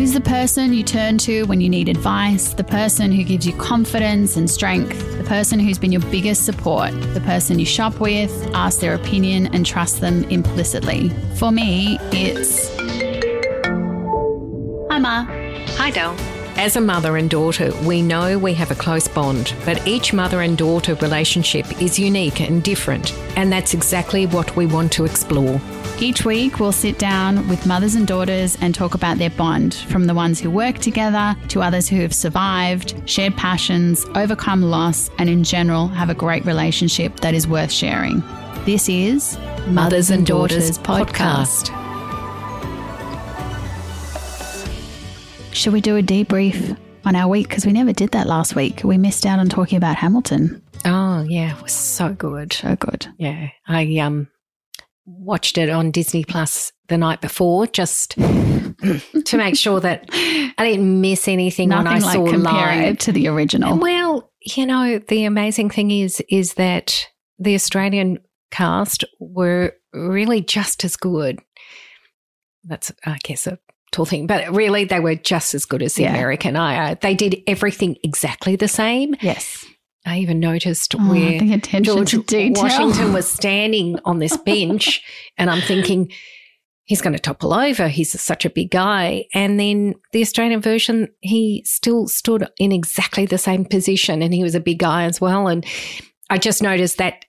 Who's the person you turn to when you need advice? The person who gives you confidence and strength? The person who's been your biggest support? The person you shop with, ask their opinion, and trust them implicitly? For me, it's. Hi, Ma. Hi, Del. As a mother and daughter, we know we have a close bond, but each mother and daughter relationship is unique and different, and that's exactly what we want to explore. Each week, we'll sit down with mothers and daughters and talk about their bond, from the ones who work together to others who have survived, shared passions, overcome loss, and in general have a great relationship that is worth sharing. This is Mothers and Daughters Podcast. Should we do a debrief on our week? Because we never did that last week. We missed out on talking about Hamilton. Oh, yeah, it was so good. So good. Yeah, I um watched it on Disney Plus the night before just to make sure that I didn't miss anything Nothing when I like saw live. it to the original. Well, you know, the amazing thing is is that the Australian cast were really just as good. That's, I guess, a tall thing, but really they were just as good as the Yeah. American. I, uh, they did everything exactly the same. yes. I even noticed Oh, where the attention George to detail. Washington was standing on this bench, and I'm thinking, he's going to topple over. He's such a big guy. And then the Australian version, he still stood in exactly the same position, and he was a big guy as well. And I just noticed that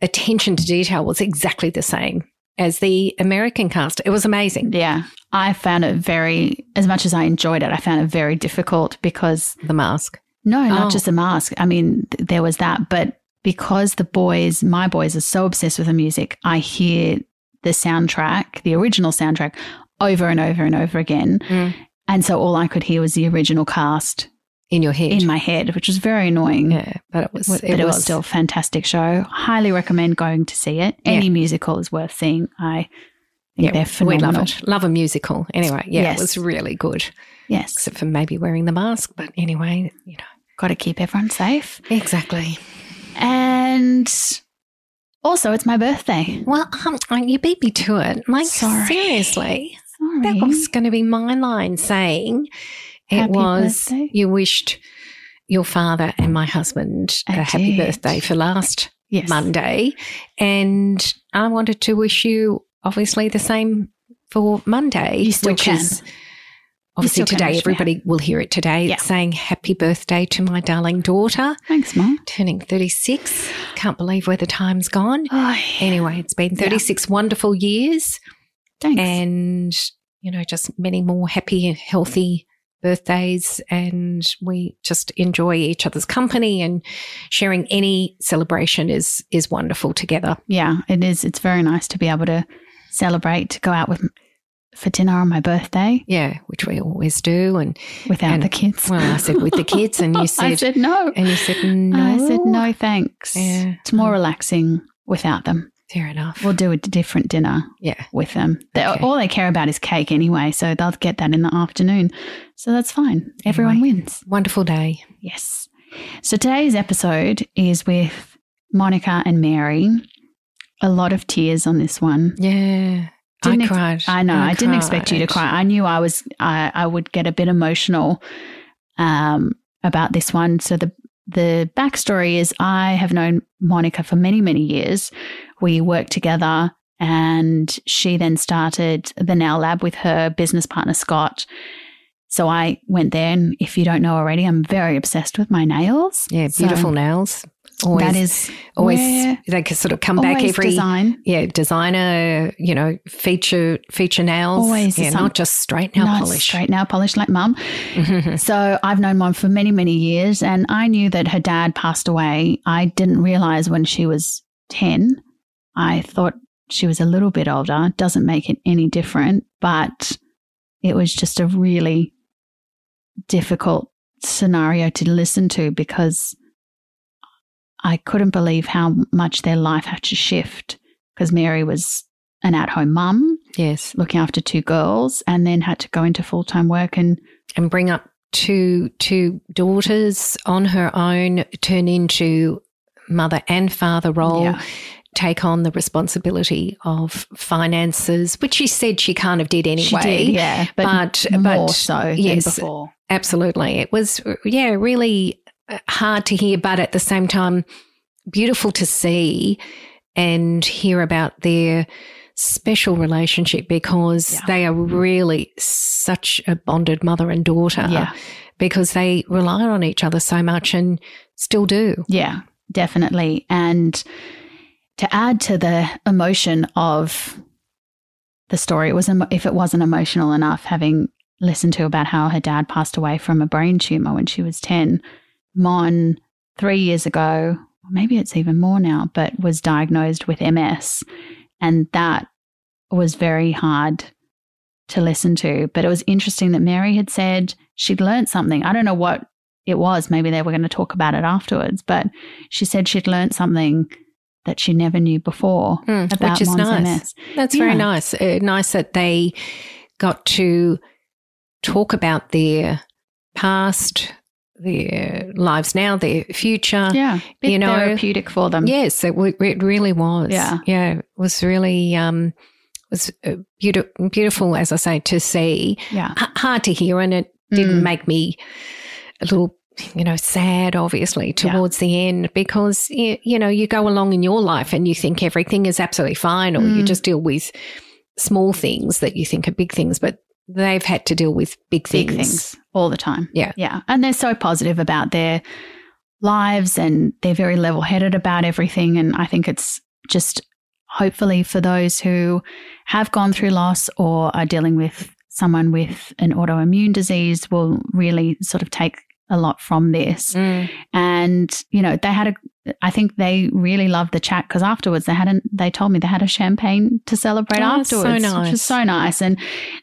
attention to detail was exactly the same as the American cast. It was amazing. Yeah. I found it very, as much as I enjoyed it, I found it very difficult because, The mask. No, not Oh. just a mask. I mean, th- there was that, but because the boys, my boys, are so obsessed with the music, I hear the soundtrack, the original soundtrack, over and over and over again. Mm. And so all I could hear was the original cast In your head. in my head, which was very annoying. yeah, but it was, But it, it, was, was still a fantastic show. Highly recommend going to see it. Any Yeah. musical is worth seeing. I think yeah, they're we phenomenal. love it. Love a musical. Anyway, yeah, Yes. it was really good. Yes, except for maybe wearing the mask. But anyway, you know. Got to keep everyone safe. Exactly. And also, it's my birthday. Well, um, you beat me to it. Like, Sorry. seriously. Sorry. That was going to be my line saying it Happy was birthday. you wished your father and my husband a I happy birthday for last yes. Monday. And I wanted to wish you obviously the same for Monday. You still which can. is obviously today, everybody will hear it today Yeah. saying happy birthday to my darling daughter. Thanks, Mum. turning 36. Can't believe where the time's gone. Oh, Anyway, it's been 36 wonderful years thanks. and, you know, just many more happy healthy birthdays. And we just enjoy each other's company and sharing any celebration is, is wonderful together. yeah, it is. It's very nice to be able to celebrate, to go out with for dinner on my birthday Yeah, which we always do. And, without And- the kids. well, I said with the kids and you said I said, no. and you said no. I said no, thanks. Yeah. It's more mm. relaxing without them. Fair enough. We'll do a different dinner yeah. with them. They, Okay. All they care about is cake anyway, so they'll get that in the afternoon. So that's fine. Everyone Anyway. wins. Wonderful day. Yes. So today's episode is with Monika and Mary. A lot of tears on this one. Yeah. Didn't I ex- I know. I, didn't expect you to cry. I knew I was. I, I would get a bit emotional um, about this one. So the the backstory is I have known Monika for many many years. We worked together, and she then started the Nail Lab with her business partner Scott. So I went there, and if you don't know already, I'm very obsessed with my nails. Yeah, So beautiful nails. Always, that is always they can sort of come back every design. yeah designer you know feature feature nails Always yeah not just straight nail not polish straight nail polish like mum. So I've known mom for many, many years, and I knew that her dad passed away. I didn't realize when she was 10. I thought she was a little bit older. Doesn't make it any different, but it was just a really difficult scenario to listen to because I couldn't believe how much their life had to shift because Mary was an at home mum yes looking after two girls and then had to go into full time work and and bring up two two daughters on her own turn into mother and father role Yeah. take on the responsibility of finances, which she said she kind of did anyway. Did, yeah, but, but, more but so yes, than before. Absolutely. It was, yeah, really hard to hear, but at the same time, beautiful to see and hear about their special relationship because Yeah. they are really such a bonded mother and daughter Yeah. because they rely on each other so much and still do. Yeah, definitely. And to add to the emotion of the story, it was if it wasn't emotional enough, having listened to about how her dad passed away from a brain tumor when she was ten. Mon three years ago, maybe it's even more now, but was diagnosed with MS, and that was very hard to listen to. But it was interesting that Mary had said she'd learned something. I don't know what it was. Maybe they were going to talk about it afterwards, but she said she'd learned something that she never knew before Mm, about which is Mon's nice. MS. That's Yeah. very nice. Uh, nice that they got to talk about their past, their lives now, their future. Yeah, You know, therapeutic for them. Yes, it, it really was. Yeah. yeah, it was really um, was uh, beautiful, beautiful, as I say, to see. yeah, H- hard to hear, and it didn't Mm. make me a little, you know, sad. Obviously, Yeah. towards the end, because y- you know, you go along in your life and you think everything is absolutely fine, or you Mm. just deal with small things that you think are big things, but they've had to deal with big things. big things all the time. Yeah. yeah, and they're so positive about their lives, and they're very level-headed about everything. And I think it's just hopefully for those who have gone through loss or are dealing with someone with an autoimmune disease will really sort of take a lot from this. Mm. and you know they had a i think they really loved the chat because afterwards they hadn't they told me they had a champagne to celebrate Oh, that's so afterwards which nice. is so nice and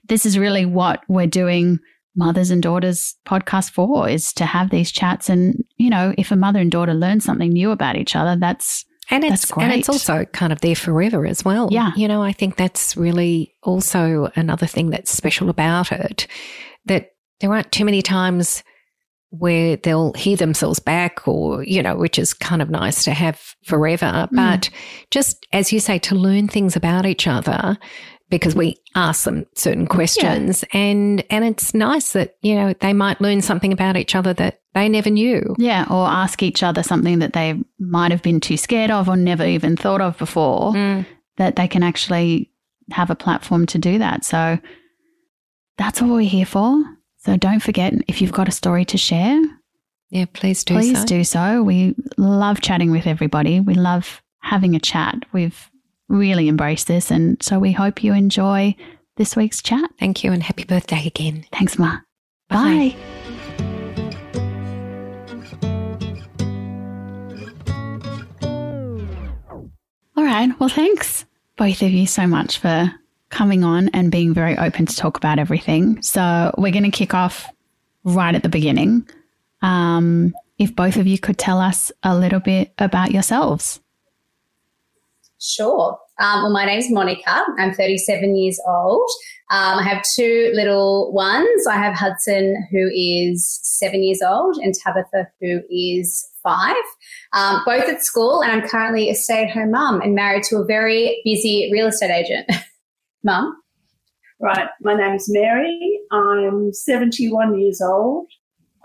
this is really what we're doing mothers and daughters podcast for is to have these chats and you know if a mother and daughter learn something new about each other that's And That's it's and it's also kind of there forever as well. Yeah. You know, I think that's really also another thing that's special about it. That there aren't too many times where they'll hear themselves back or, you know, which is kind of nice to have forever. Mm. But just as you say, to learn things about each other because we ask them certain questions and and it's nice that, you know, they might learn something about each other that they never knew. yeah or ask each other something that they might have been too scared of or never even thought of before Mm. that they can actually have a platform to do that. So that's what we're here for. So don't forget if you've got a story to share, Yeah, please do please so. do so. We love chatting with everybody. We love having a chat. We've really embraced this. And so we hope you enjoy this week's chat. Thank you and happy birthday again. Thanks, Ma. Bye. Bye. All right. Well, thanks both of you so much for coming on and being very open to talk about everything. So we're going to kick off right at the beginning. Um, if both of you could tell us a little bit about yourselves. Sure. Um, well, my name's Monika. I'm 37 years old. Um, I have two little ones. I have Hudson, who is seven years old, and Tabitha, who is five, um, both at school. And I'm currently a stay at home mum and married to a very busy real estate agent. mum? Right, my name's Mary. I'm 71 years old.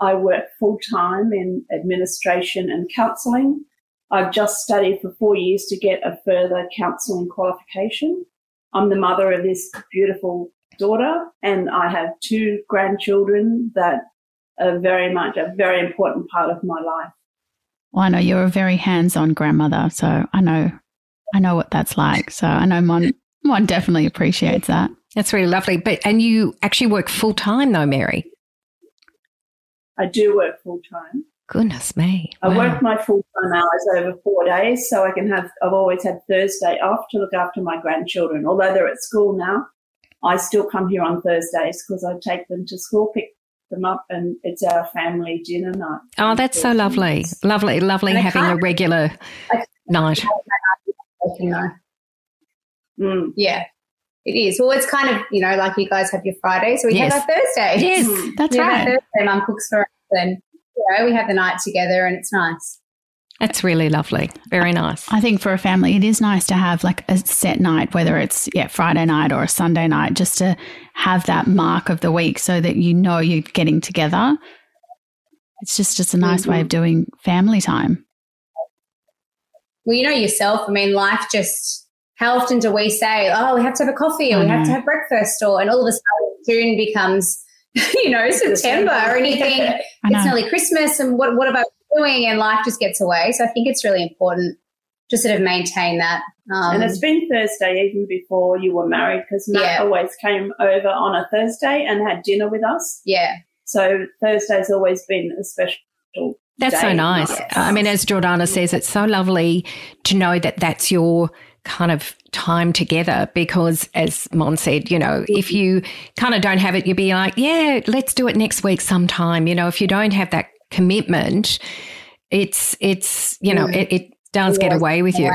I work full time in administration and counselling. I've just studied for four years to get a further counselling qualification. I'm the mother of this beautiful daughter, and I have two grandchildren that are very much a very important part of my life. Well, I know you're a very hands-on grandmother, so I know, I know what that's like. So I know Mon, Mon definitely appreciates that. That's really lovely. But and you actually work full time though, Mary. I do work full time. Goodness me. I Wow. work my full time hours over four days, so I can have. I've always had Thursday off to look after my grandchildren. Although they're at school now, I still come here on Thursdays because I take them to school, pick them up, and it's our family dinner night. Oh, that's so lovely. Lovely, lovely And having a regular I- night. You know, Mm. yeah, it is. Well, it's kind of, you know, like you guys have your Fridays, we Yes. have our Thursdays. Yes. Mm. That's Yeah, right. Thursday, mum cooks for us, and you know, we have the night together, and it's nice. That's really lovely. Very nice. I think for a family, it is nice to have like a set night, whether it's yeah Friday night or a Sunday night, just to have that mark of the week so that you know you're getting together. It's just just a nice mm-hmm. way of doing family time. Well, you know yourself. I mean, life just. How often do we say, "Oh, we have to have a coffee, or we have to have breakfast," or and all of a sudden June becomes, you know, September, or anything. it's nearly Christmas, and what what about doing and life just gets away. So I think it's really important to sort of maintain that. Um, and it's been Thursday even before you were married because Matt yeah. always came over on a Thursday and had dinner with us. Yeah. So Thursday's always been a special that's so nice. Yes. I mean, as Jordana says, it's so lovely to know that that's your kind of time together because as Mon said, you know, if you kind of don't have it, you'd be like, yeah, let's do it next week sometime. You know, if you don't have that commitment, it's it's you know it, it, does get away with you.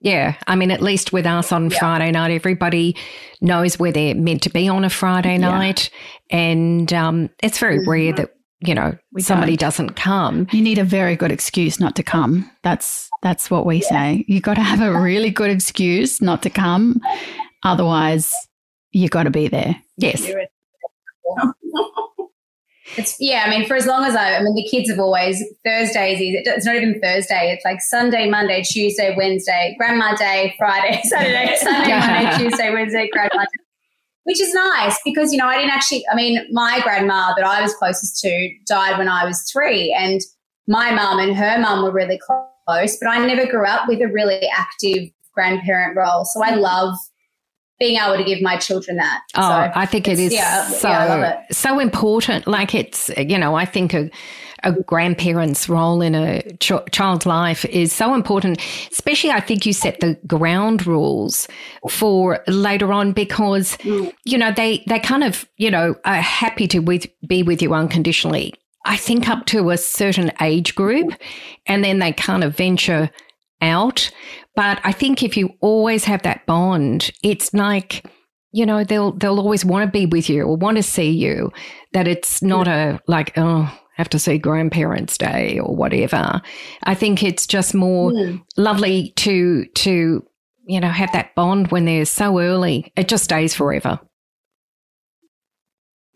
Yeah, I mean, at least with us on yeah. Friday night, everybody knows where they're meant to be on a Friday night, yeah. and um, it's very mm-hmm. rare that you know we somebody don't. doesn't come. You need a very good excuse not to come. That's that's what we yeah. say. You got to have a really good excuse not to come, otherwise you got to be there. Yes. It's yeah. I mean, for as long as I, I mean, the kids have always Thursdays. It's not even Thursday. It's like Sunday, Monday, Tuesday, Wednesday, Grandma Day, Friday, Saturday, Sunday, Monday, Tuesday, Wednesday, Grandma Day. Which is nice because you know I didn't actually. I mean, my grandma that I was closest to died when I was three, and my mum and her mum were really close. But I never grew up with a really active grandparent role, so I love being able to give my children that. Oh, so I think it is yeah, so yeah, it. so important. Like it's you know, I think a, a grandparent's role in a ch- child's life is so important. Especially, I think you set the ground rules for later on because you know they they kind of you know are happy to with, be with you unconditionally. I think up to a certain age group, and then they kind of venture out. But I think if you always have that bond, it's like, you know, they'll they'll always want to be with you or want to see you. That it's not yeah. a like, oh, have to see grandparents day or whatever. I think it's just more mm. lovely to to you know have that bond when they're so early. It just stays forever.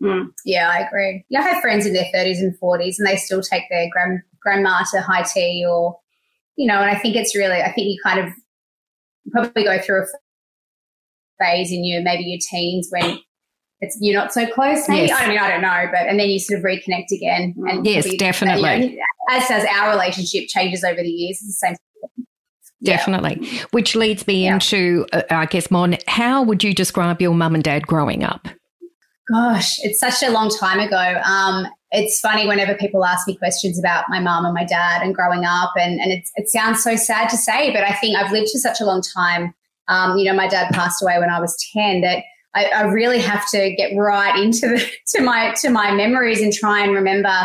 Mm. Yeah, I agree. Yeah, I have friends in their thirties and forties, and they still take their grand grandma to high tea or you know, and I think it's really, I think you kind of probably go through a phase in your maybe your teens when it's you're not so close. Maybe yes. I mean I don't know, but and then you sort of reconnect again. And yes, probably, definitely. You know, as does our relationship changes over the years. It's the same. Definitely. Yeah. Which leads me yeah. into, uh, I guess, Mon, how would you describe your mum and dad growing up? Gosh, it's such a long time ago. Um, it's funny whenever people ask me questions about my mom and my dad and growing up, and, and it sounds so sad to say, but I think I've lived for such a long time. Um, you know, my dad passed away when I was 10 that I, I, really have to get right into the, to my to my memories and try and remember.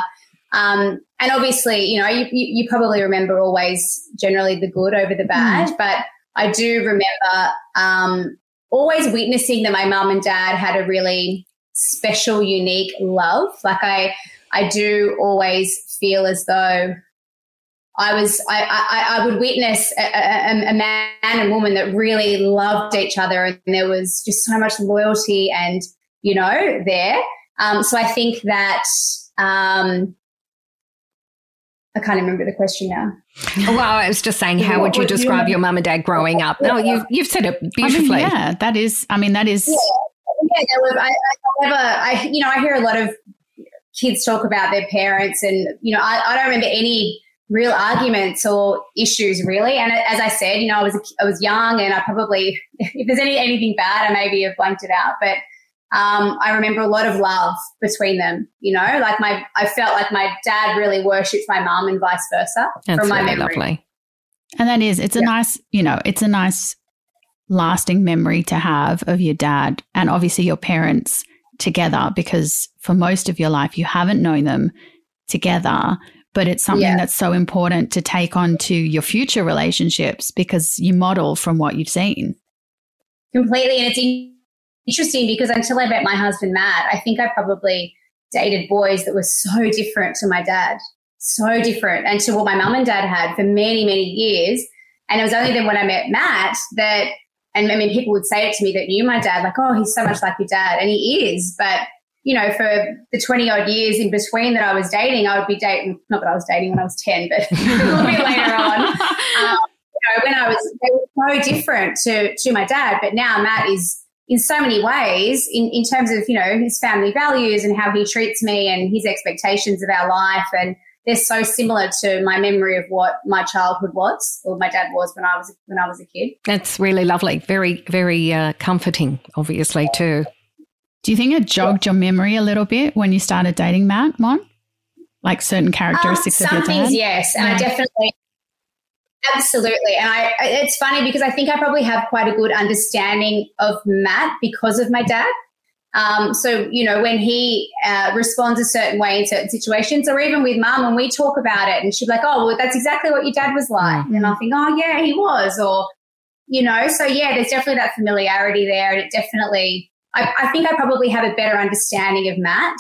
Um, and obviously, you know, you, you, probably remember always generally the good over the bad, mm. but I do remember um, always witnessing that my mum and dad had a really special, unique love. Like I, I do always feel as though I was, I, I, I would witness a, a, a, man and woman that really loved each other, and there was just so much loyalty and you know there. Um, so I think that um, I can't remember the question now. Well, I was just saying, how would you describe your mum and dad growing up? No, you've you've said it beautifully. I mean, yeah, that is. I mean, that is. Yeah yeah, was, I, I never, I, you know, I hear a lot of kids talk about their parents, and you know, I, I don't remember any real arguments or issues really. And as I said, you know, I was I was young, and I probably, if there's any anything bad, I maybe have blanked it out, but. Um, I remember a lot of love between them. You know, like my, I felt like my dad really worshipped my mum and vice versa That's from my really memory. Lovely. And that is, it's a yeah. nice, you know, it's a nice lasting memory to have of your dad and obviously your parents together because for most of your life you haven't known them together but it's something yeah. that's so important to take on to your future relationships because you model from what you've seen completely and it's interesting because until i met my husband matt i think i probably dated boys that were so different to my dad so different and to what my mum and dad had for many, many years. And it was only then when I met Matt that, and I mean, people would say it to me that knew my dad, like, oh, he's so much like your dad. And he is. But, you know, for the 20 odd years in between that I was dating, I would be dating, not that I was dating when I was 10, but a little bit later on. Um, you know, when I was, they were so different to, to my dad. But now Matt is, in so many ways in, in terms of, you know, his family values and how he treats me and his expectations of our life. And they're so similar to my memory of what my childhood was or my dad was when I was, when I was a kid. That's really lovely. Very, very uh, comforting, obviously, too. Do you think it jogged your memory a little bit when you started dating Matt, Mon? Like certain characteristics um, of your dad? Some things, yes. And yeah. I definitely, Absolutely. And I, it's funny because I think I probably have quite a good understanding of Matt because of my dad. Um, so, you know, when he uh, responds a certain way in certain situations, or even with mum, when we talk about it, and she'd be like, oh, well, that's exactly what your dad was like. And I think, oh, yeah, he was. Or, you know, so yeah, there's definitely that familiarity there. And it definitely, I, I think I probably have a better understanding of Matt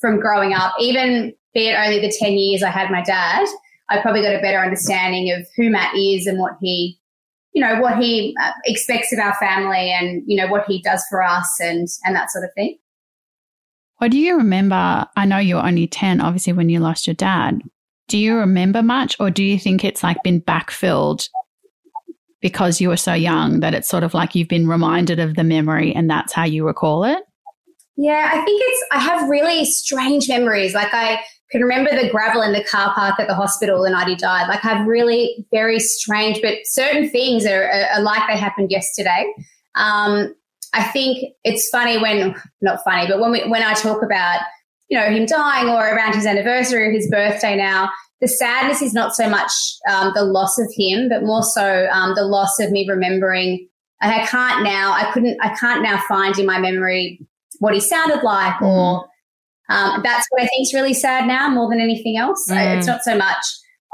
from growing up, even be it only the 10 years I had my dad. I probably got a better understanding of who Matt is and what he, you know, what he uh, expects of our family and, you know, what he does for us and, and that sort of thing. What do you remember? I know you were only 10, obviously, when you lost your dad. Do you remember much or do you think it's like been backfilled because you were so young that it's sort of like you've been reminded of the memory and that's how you recall it? Yeah, I think it's, I have really strange memories. Like I, can remember the gravel in the car park at the hospital the night he died. Like I have really very strange, but certain things are, are, are like they happened yesterday. Um, I think it's funny when not funny, but when we when I talk about you know him dying or around his anniversary or his birthday now, the sadness is not so much um, the loss of him, but more so um, the loss of me remembering. I can't now. I couldn't. I can't now find in my memory what he sounded like or mm. Um, that's what I think is really sad now more than anything else. Mm. It's not so much,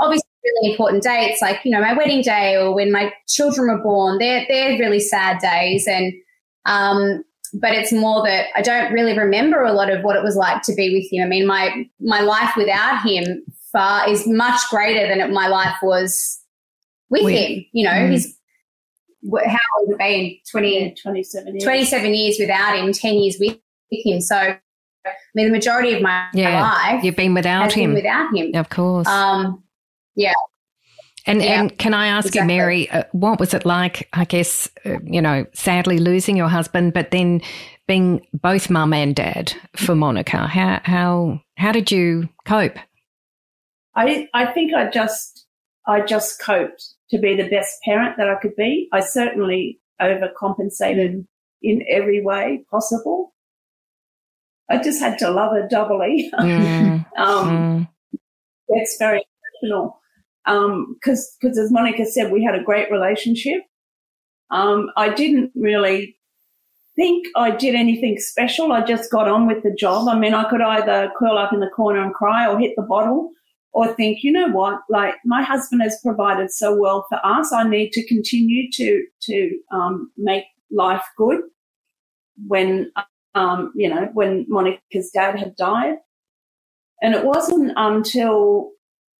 obviously, really important dates like, you know, my wedding day or when my children were born. They're, they're really sad days. And, um, but it's more that I don't really remember a lot of what it was like to be with him. I mean, my, my life without him far is much greater than my life was with, with him. You know, mm. he's, how has it been? 20, 27 years. 27 years without him, 10 years with him. So I mean, the majority of my yeah, life, you've been without him. Been without him, of course. Um, yeah. And yeah, and can I ask exactly. you, Mary, uh, what was it like? I guess uh, you know, sadly losing your husband, but then being both mum and dad for Monika. How how how did you cope? I I think I just I just coped to be the best parent that I could be. I certainly overcompensated in every way possible. I just had to love her doubly. Mm. um, mm. That's very emotional. Because um, as Monika said, we had a great relationship. Um, I didn't really think I did anything special. I just got on with the job. I mean, I could either curl up in the corner and cry or hit the bottle or think, you know what, like my husband has provided so well for us. I need to continue to, to, um, make life good when um, you know, when Monika's dad had died. And it wasn't until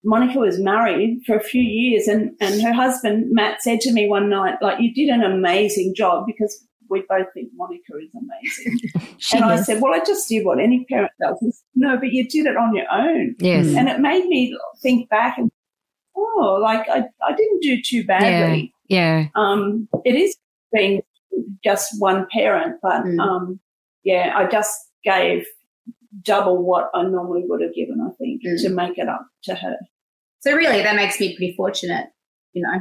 Monika was married for a few years and, and her husband, Matt, said to me one night, like, you did an amazing job because we both think Monika is amazing. and I said, well, I just did what any parent does. Said, no, but you did it on your own. Yes. And it made me think back and, oh, like I, I didn't do too badly. Yeah. yeah. Um, it is being just one parent, but, mm. um, yeah, I just gave double what I normally would have given, I think, mm. to make it up to her. So really, that makes me pretty fortunate, you know.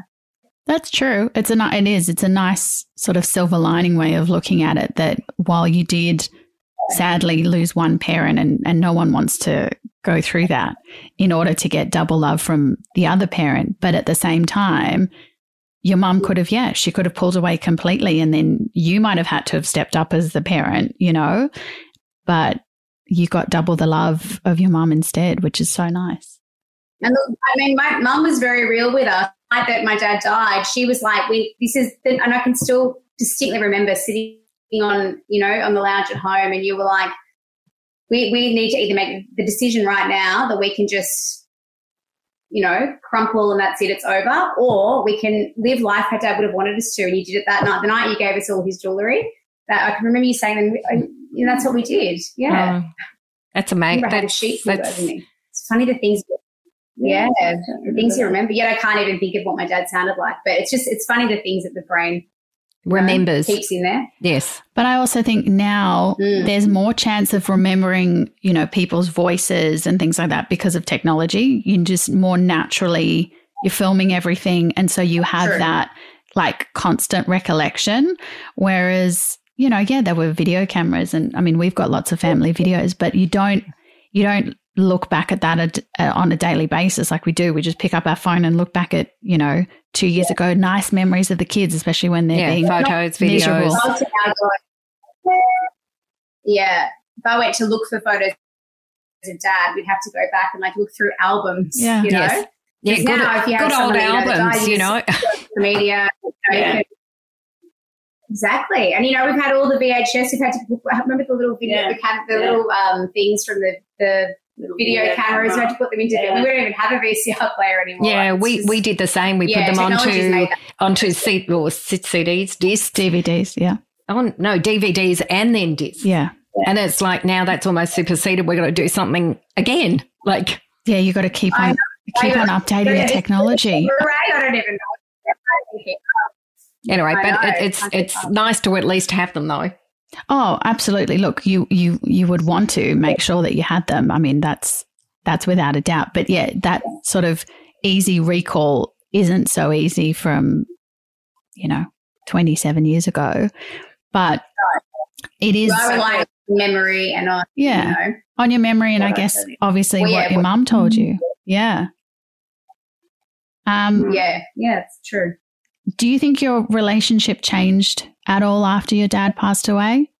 That's true. It's a it is. It's a nice sort of silver lining way of looking at it. That while you did sadly lose one parent, and and no one wants to go through that in order to get double love from the other parent, but at the same time, your mum could have, yeah, she could have pulled away completely. And then you might have had to have stepped up as the parent, you know, but you got double the love of your mum instead, which is so nice. And I mean, my mum was very real with us. Like that my dad died, she was like, we, this is, the, and I can still distinctly remember sitting on, you know, on the lounge at home and you were like, we, we need to either make the decision right now that we can just you know, crumple and that's it, it's over. Or we can live life how dad would have wanted us to. And you did it that night. The night you gave us all his jewelry, that I can remember you saying, know, that's what we did. Yeah. Oh, that's amazing. I had a sheet full. It's funny the things, yeah, the things you remember. Yet I can't even think of what my dad sounded like. But it's just, it's funny the things that the brain remembers you know, keeps in there. Yes. But I also think now mm. there's more chance of remembering, you know, people's voices and things like that because of technology. You just more naturally you're filming everything and so you have True. that like constant recollection whereas you know yeah there were video cameras and i mean we've got lots of family videos but you don't you don't look back at that uh, on a daily basis like we do. We just pick up our phone and look back at, you know, two years yeah. ago, nice memories of the kids, especially when they're yeah, being photos, videos. Yeah. If I went to look for photos of dad, we'd have to go back and like look through albums, yeah. you know? Yes. Yeah, good, now, good old albums, you know. The media, you know, yeah. Exactly. And, you know, we've had all the VHS. We've had to, remember the little video, yeah. the, the little um, things from the, the video, video cameras. We had to put them into. Yeah. We don't even have a VCR player anymore. Yeah, we, just, we did the same. We yeah, put them onto onto C, or CDs, discs, DVDs. Yeah. Oh no, DVDs and then discs. Yeah. And it's like now that's almost superseded. We're going to do something again. Like yeah, you got to keep on keep on updating the technology. Right? I don't even know. Anyway, but it, it's it's nice to at least have them though. Oh, absolutely. Look, you you you would want to make sure that you had them. I mean, that's that's without a doubt. But yeah, that sort of easy recall isn't so easy from you know 27 years ago. But it is like memory and on yeah you know, on your memory and I guess obviously well, yeah, what your mum told you. Yeah. Um, yeah, yeah, it's true. Do you think your relationship changed at all after your dad passed away?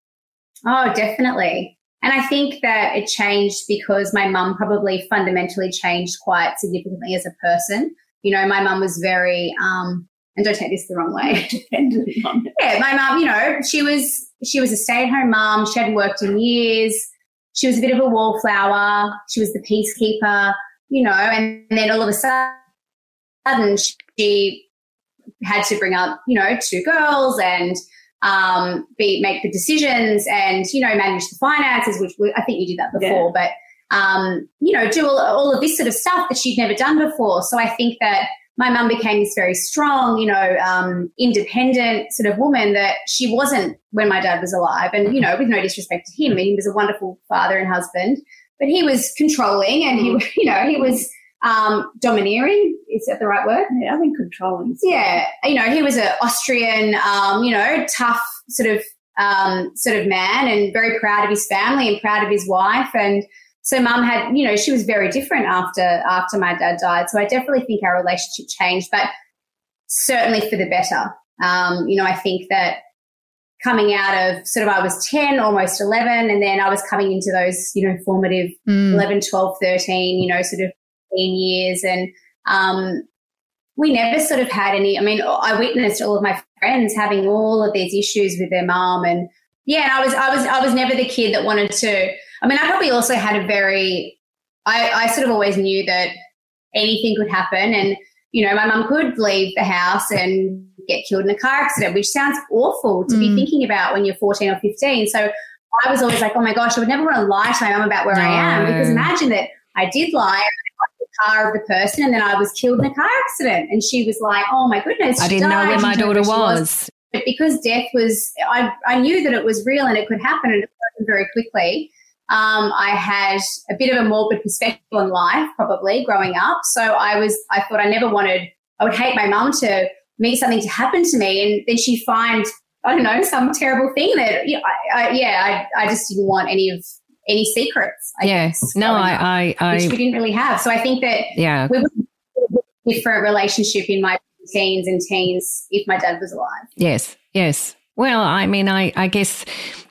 Oh, definitely. And I think that it changed because my mum probably fundamentally changed quite significantly as a person. You know, my mum was very, um, and don't take this the wrong way. Yeah, my mum, you know, she was she was a stay at home mum. She hadn't worked in years. She was a bit of a wallflower. She was the peacekeeper, you know, and then all of a sudden she had to bring up, you know, two girls and um, be make the decisions and you know manage the finances, which I think you did that before, yeah. but um, you know do all, all of this sort of stuff that she'd never done before. So I think that my mum became this very strong, you know, um, independent sort of woman that she wasn't when my dad was alive. And you know, with no disrespect to him, he was a wonderful father and husband, but he was controlling and he, you know, he was um, domineering. Is that the right word? Yeah, I think controlling. Yeah, you know, he was an Austrian, um, you know, tough sort of um, sort of man, and very proud of his family and proud of his wife. And so, mum had, you know, she was very different after after my dad died. So I definitely think our relationship changed, but certainly for the better. Um, you know, I think that coming out of sort of I was 10, almost 11, and then I was coming into those, you know, formative mm. 11, 12, 13, you know, sort of years. And um, we never sort of had any, I mean, I witnessed all of my friends having all of these issues with their mom. And yeah, and I was, I was, I was never the kid that wanted to, I mean, I probably also had a very, I, I sort of always knew that anything could happen. And, you know, my mum could leave the house and get killed in a car accident, which sounds awful to mm. be thinking about when you're 14 or 15. So I was always like, oh my gosh, I would never want to lie to my mum about where no. I am because imagine that I did lie car of the person and then I was killed in a car accident. And she was like, oh my goodness. I didn't died. know where my daughter was. was. But because death was, I, I knew that it was real and it could happen and it happened very quickly. Um, I had a bit of a morbid perspective on life, probably growing up. So I was, I thought I never wanted, I would hate my mum to meet something to happen to me. And then she'd find, I don't know, some terrible thing that, you know, I, I, yeah, I, I just didn't want any of any secrets. I yes. Guess, no, I, I, I, which we didn't really have. So I think that yeah, we were a different relationship in my teens and teens if my dad was alive. Yes. Yes. Well, I mean, I, I guess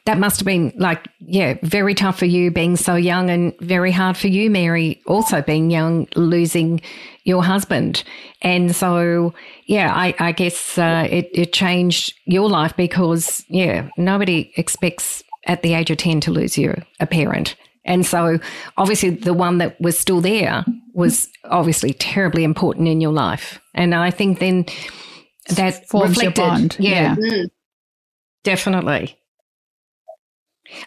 that must have been like, yeah, very tough for you being so young and very hard for you, Mary, also being young, losing your husband. And so, yeah, I, I guess uh, it, it changed your life because, yeah, nobody expects at the age of 10 to lose your a parent. And so obviously the one that was still there was obviously terribly important in your life. And I think then that Forms your bond. Yeah, Yeah. Mm. definitely.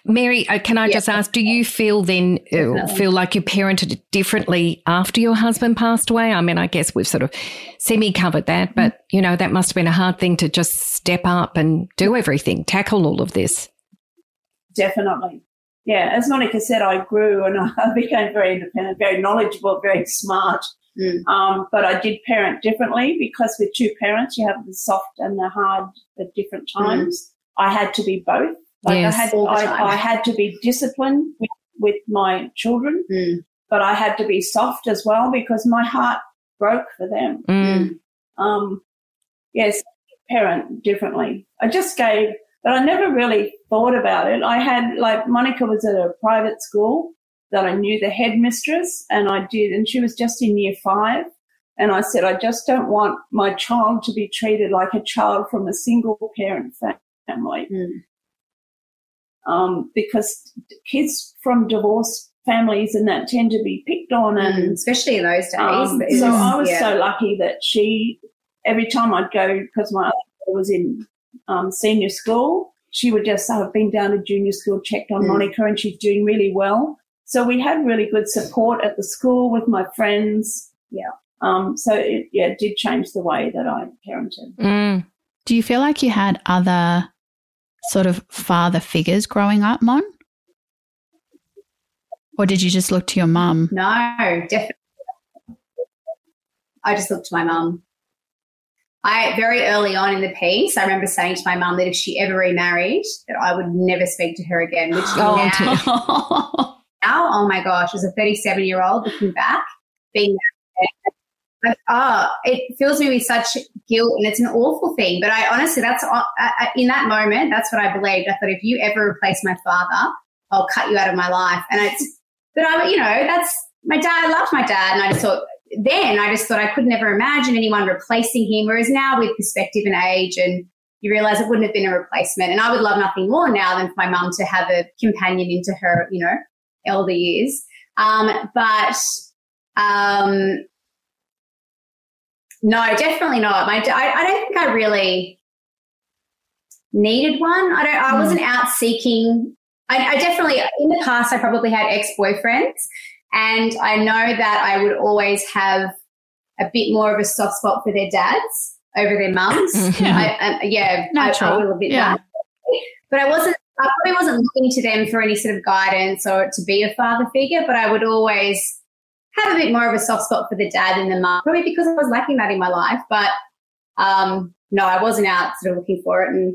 Mary, uh, can I Yeah. just ask, do you feel then, uh, Definitely. feel like you parented differently after your husband passed away? I mean, I guess we've sort of semi covered that, but, you know, that must have been a hard thing to just step up and do everything, tackle all of this. Definitely. Yeah, as Monika said, I grew and I became very independent, very knowledgeable, very smart. Mm. Um, but I did parent differently because with two parents, you have the soft and the hard at different times. I had to be both. Like Yes. I had, All the time. I, I had to be disciplined with, with my children, Mm. but I had to be soft as well because my heart broke for them. Mm. Um, yes, parent differently. I just gave, but I never really thought about it. I had like Monika was at a private school that I knew the headmistress, and I did, and she was just in year five. And I said, I just don't want my child to be treated like a child from a single parent family, Mm. um, because kids from divorced families and that tend to be picked on and Mm. Especially in those days. um, so I was yeah. so lucky that she, every time I'd go, because my other was in um, senior school, she would just I've been down to junior school, checked on Mm. Monika, and she's doing really well. So we had really good support at the school with my friends. Yeah. Um, so it, yeah, it did change the way that I parented. Mm. Do you feel like you had other sort of father figures growing up, Mon? Or did you just look to your mum? No, definitely. I just looked to my mum. I very early on in the piece, I remember saying to my mum that if she ever remarried, that I would never speak to her again. Which Oh, now, now, oh my gosh, as a 37 year old looking back, being like, oh, it fills me with such guilt and it's an awful thing. But I honestly, that's I, I, in that moment, that's what I believed. I thought if you ever replace my father, I'll cut you out of my life. And it's, but I, you know, that's my dad. I loved my dad, and I just thought then I just thought I could never imagine anyone replacing him. Whereas now, with perspective and age, and you realize it wouldn't have been a replacement. And I would love nothing more now than for my mum to have a companion into her, you know, elder years. Um, but um, no, definitely not. My, I, I don't think I really needed one. I don't. I Mm. wasn't out seeking. I, I definitely in the past I probably had ex boyfriends, and I know that I would always have a bit more of a soft spot for their dads over their mums. Yeah. I, I, yeah, Natural. I, I will Yeah. that. But I wasn't. I probably wasn't looking to them for any sort of guidance or to be a father figure. But I would always have a bit more of a soft spot for the dad and the mum, probably because I was lacking that in my life. But um, no, I wasn't out sort of looking for it, and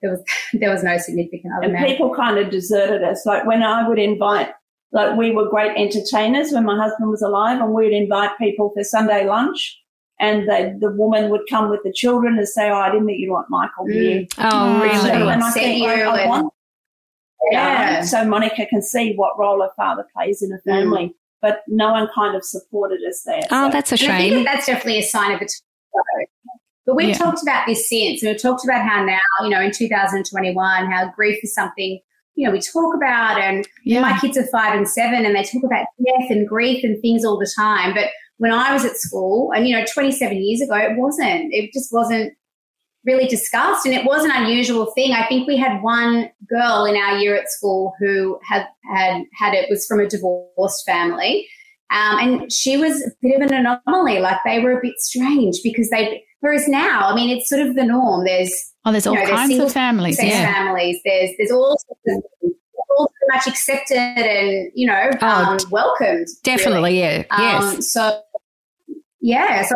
there was there was no significant other And man. people kind of deserted us. Like when I would invite, like we were great entertainers when my husband was alive, and we would invite people for Sunday lunch. And they, the woman would come with the children and say, "Oh, I didn't think you'd want Michael Mm. here." Oh, Oh, really? So and I upset think you I, I want Yeah. so Monika can see what role a father plays in a family, but no one kind of supported us there. Oh, So- that's a And I think shame. that that's definitely a sign of a time. But we've Yeah. talked about this since, and we've talked about how now, you know, in 2021, how grief is something, you know, we talk about, and Yeah. my kids are five and seven, and they talk about death and grief and things all the time. But when I was at school, and you know, 27 years ago, it wasn't. It just wasn't really discussed, and it was an unusual thing. I think we had one girl in our year at school who had had had it was from a divorced family, um, and she was a bit of an anomaly. Like they were a bit strange because they. Whereas now, I mean, it's sort of the norm. There's Oh, there's all you know, kinds single of families. Yeah. families. There's there's all all pretty much accepted and you know Oh, um, welcomed. Definitely, yeah. really. yes. Um, so yeah, so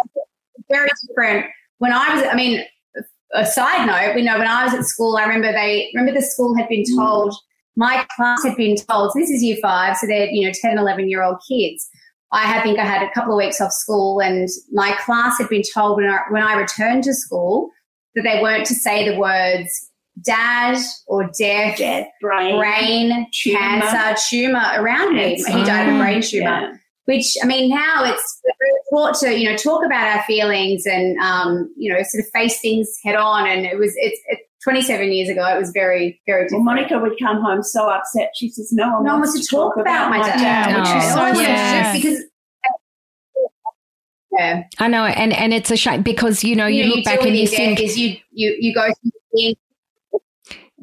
very different. When I was, I mean, a side note, we know when I was at school, I remember they remember the school had been told. My class had been told. So this is year five, so they're you know 10, 11 year old kids. I think I had a couple of weeks off school, and my class had been told when I, when I returned to school that they weren't to say the words dad or death, death, brain, brain, Tumour. cancer, tumor around me. Yes. He died of a brain tumor. Yeah. Which I mean, now it's we're taught to you know talk about our feelings and um, you know sort of face things head on, and it was it's it, 27 years ago, it was very, very Well. Monika would come home so upset. She says, "No one, no one wants wants to talk about my dad, dad, which is so one wants to sad. because yeah, I know, and and it's a shame because you know you, know, look back and you think, is you you you go through things.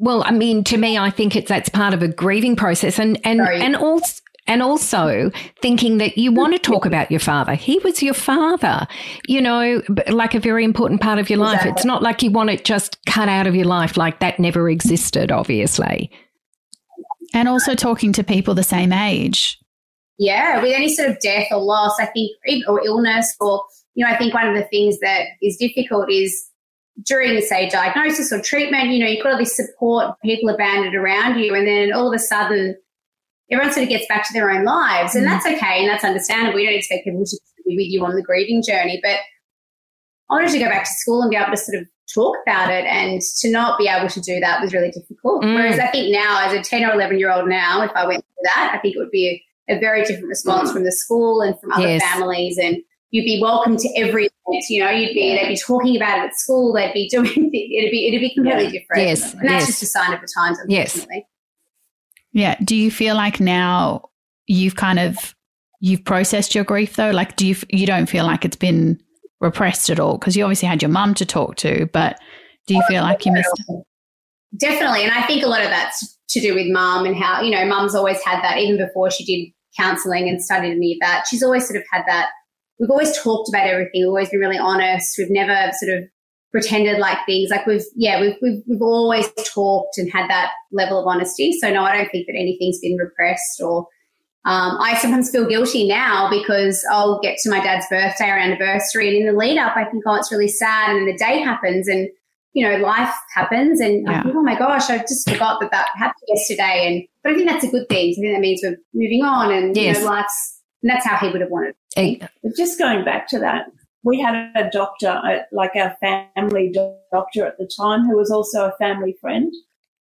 Well, I mean, to me, I think it's that's part of a grieving process, and and Sorry. and also. And also thinking that you want to mm-hmm. talk about your father. He was your father, you know, like a very important part of your life. Exactly. It's not like you want it just cut out of your life, like that never existed, obviously. And also talking to people the same age. Yeah, with any sort of death or loss, I think, or illness, or you know, I think one of the things that is difficult is during, say, diagnosis or treatment. You know, you've got all this support, people are banded around you, and then all of a sudden, everyone sort of gets back to their own lives, and that's okay and that's understandable. We don't expect people to be with you on the grieving journey, but I wanted to go back to school and be able to sort of talk about it, and to not be able to do that was really difficult. Mm. Whereas I think now, as a ten or eleven year old now, if I went through that, I think it would be a, a very different response from the school and from other Yes. families, and you'd be welcome to every event. You know, you'd be they'd be talking about it at school. They'd be doing it'd be it'd be completely different. Yes, and that's yes. just a sign of the times, Yes. Yeah. Do you feel like now you've kind of you've processed your grief though? Like, do you you don't feel like it's been repressed at all? Because you obviously had your mum to talk to, but do you oh, feel like you missed? Definitely. And I think a lot of that's to do with mum and how, you know, mum's always had that, even before she did counselling and studied any of that. She's always sort of had that. We've always talked about everything. We've always been really honest. We've never sort of pretended like things. Like we've, yeah, we've, we've, we've always talked and had that level of honesty. So no, I don't think that anything's been repressed or, um, I sometimes feel guilty now because I'll get to my dad's birthday or anniversary and in the lead up, I think, oh, it's really sad. And then the day happens and you know, life happens and I think, oh my gosh, I just forgot that that happened yesterday. And, but I think that's a good thing. I think that means we're moving on and, Yes. you know, life's, and that's how he would have wanted. Eh, But just going back to that, we had a doctor, uh, like our family doctor at the time, who was also a family friend.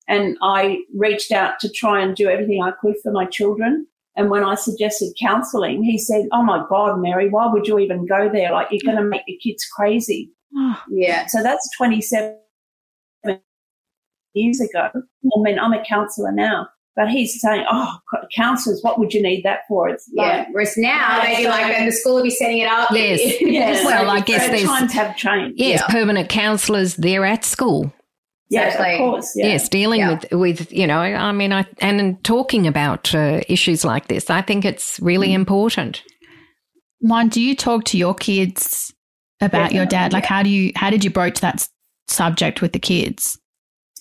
And I reached out to try and do everything I could for my children. And when I suggested counselling, he said, Oh my God, Mary, why would you even go there? Like, you're going to make your kids crazy. Oh, Yeah. So that's 27 years ago. I mean, I'm a counsellor now, but he's saying, Oh, counsellors, what would you need that for? It's Yeah. Whereas now, Yeah, maybe so- like then the school will be setting it up. Yes. yeah, Well, I guess there's- times have changed. Yes, Yeah. permanent counsellors there at school. Yeah, Exactly. of course. Yeah. Yes, dealing Yeah. with with you know, I mean, I and talking about uh, issues like this, I think it's really important. Mon, do you talk to your kids about your dad? Like, how do you how did you broach that subject with the kids?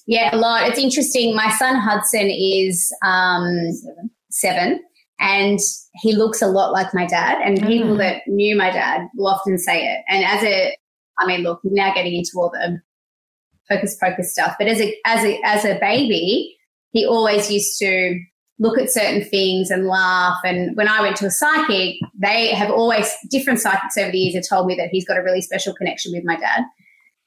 Yeah, a lot. It's interesting. My son Hudson is um, seven, and he looks a lot like my dad. And people Mm. that knew my dad will often say it. And as a, I mean, look, now getting into all the focus pocus stuff, but as a as a as a baby, he always used to look at certain things and laugh. And when I went to a psychic, they have always different psychics over the years have told me that he's got a really special connection with my dad.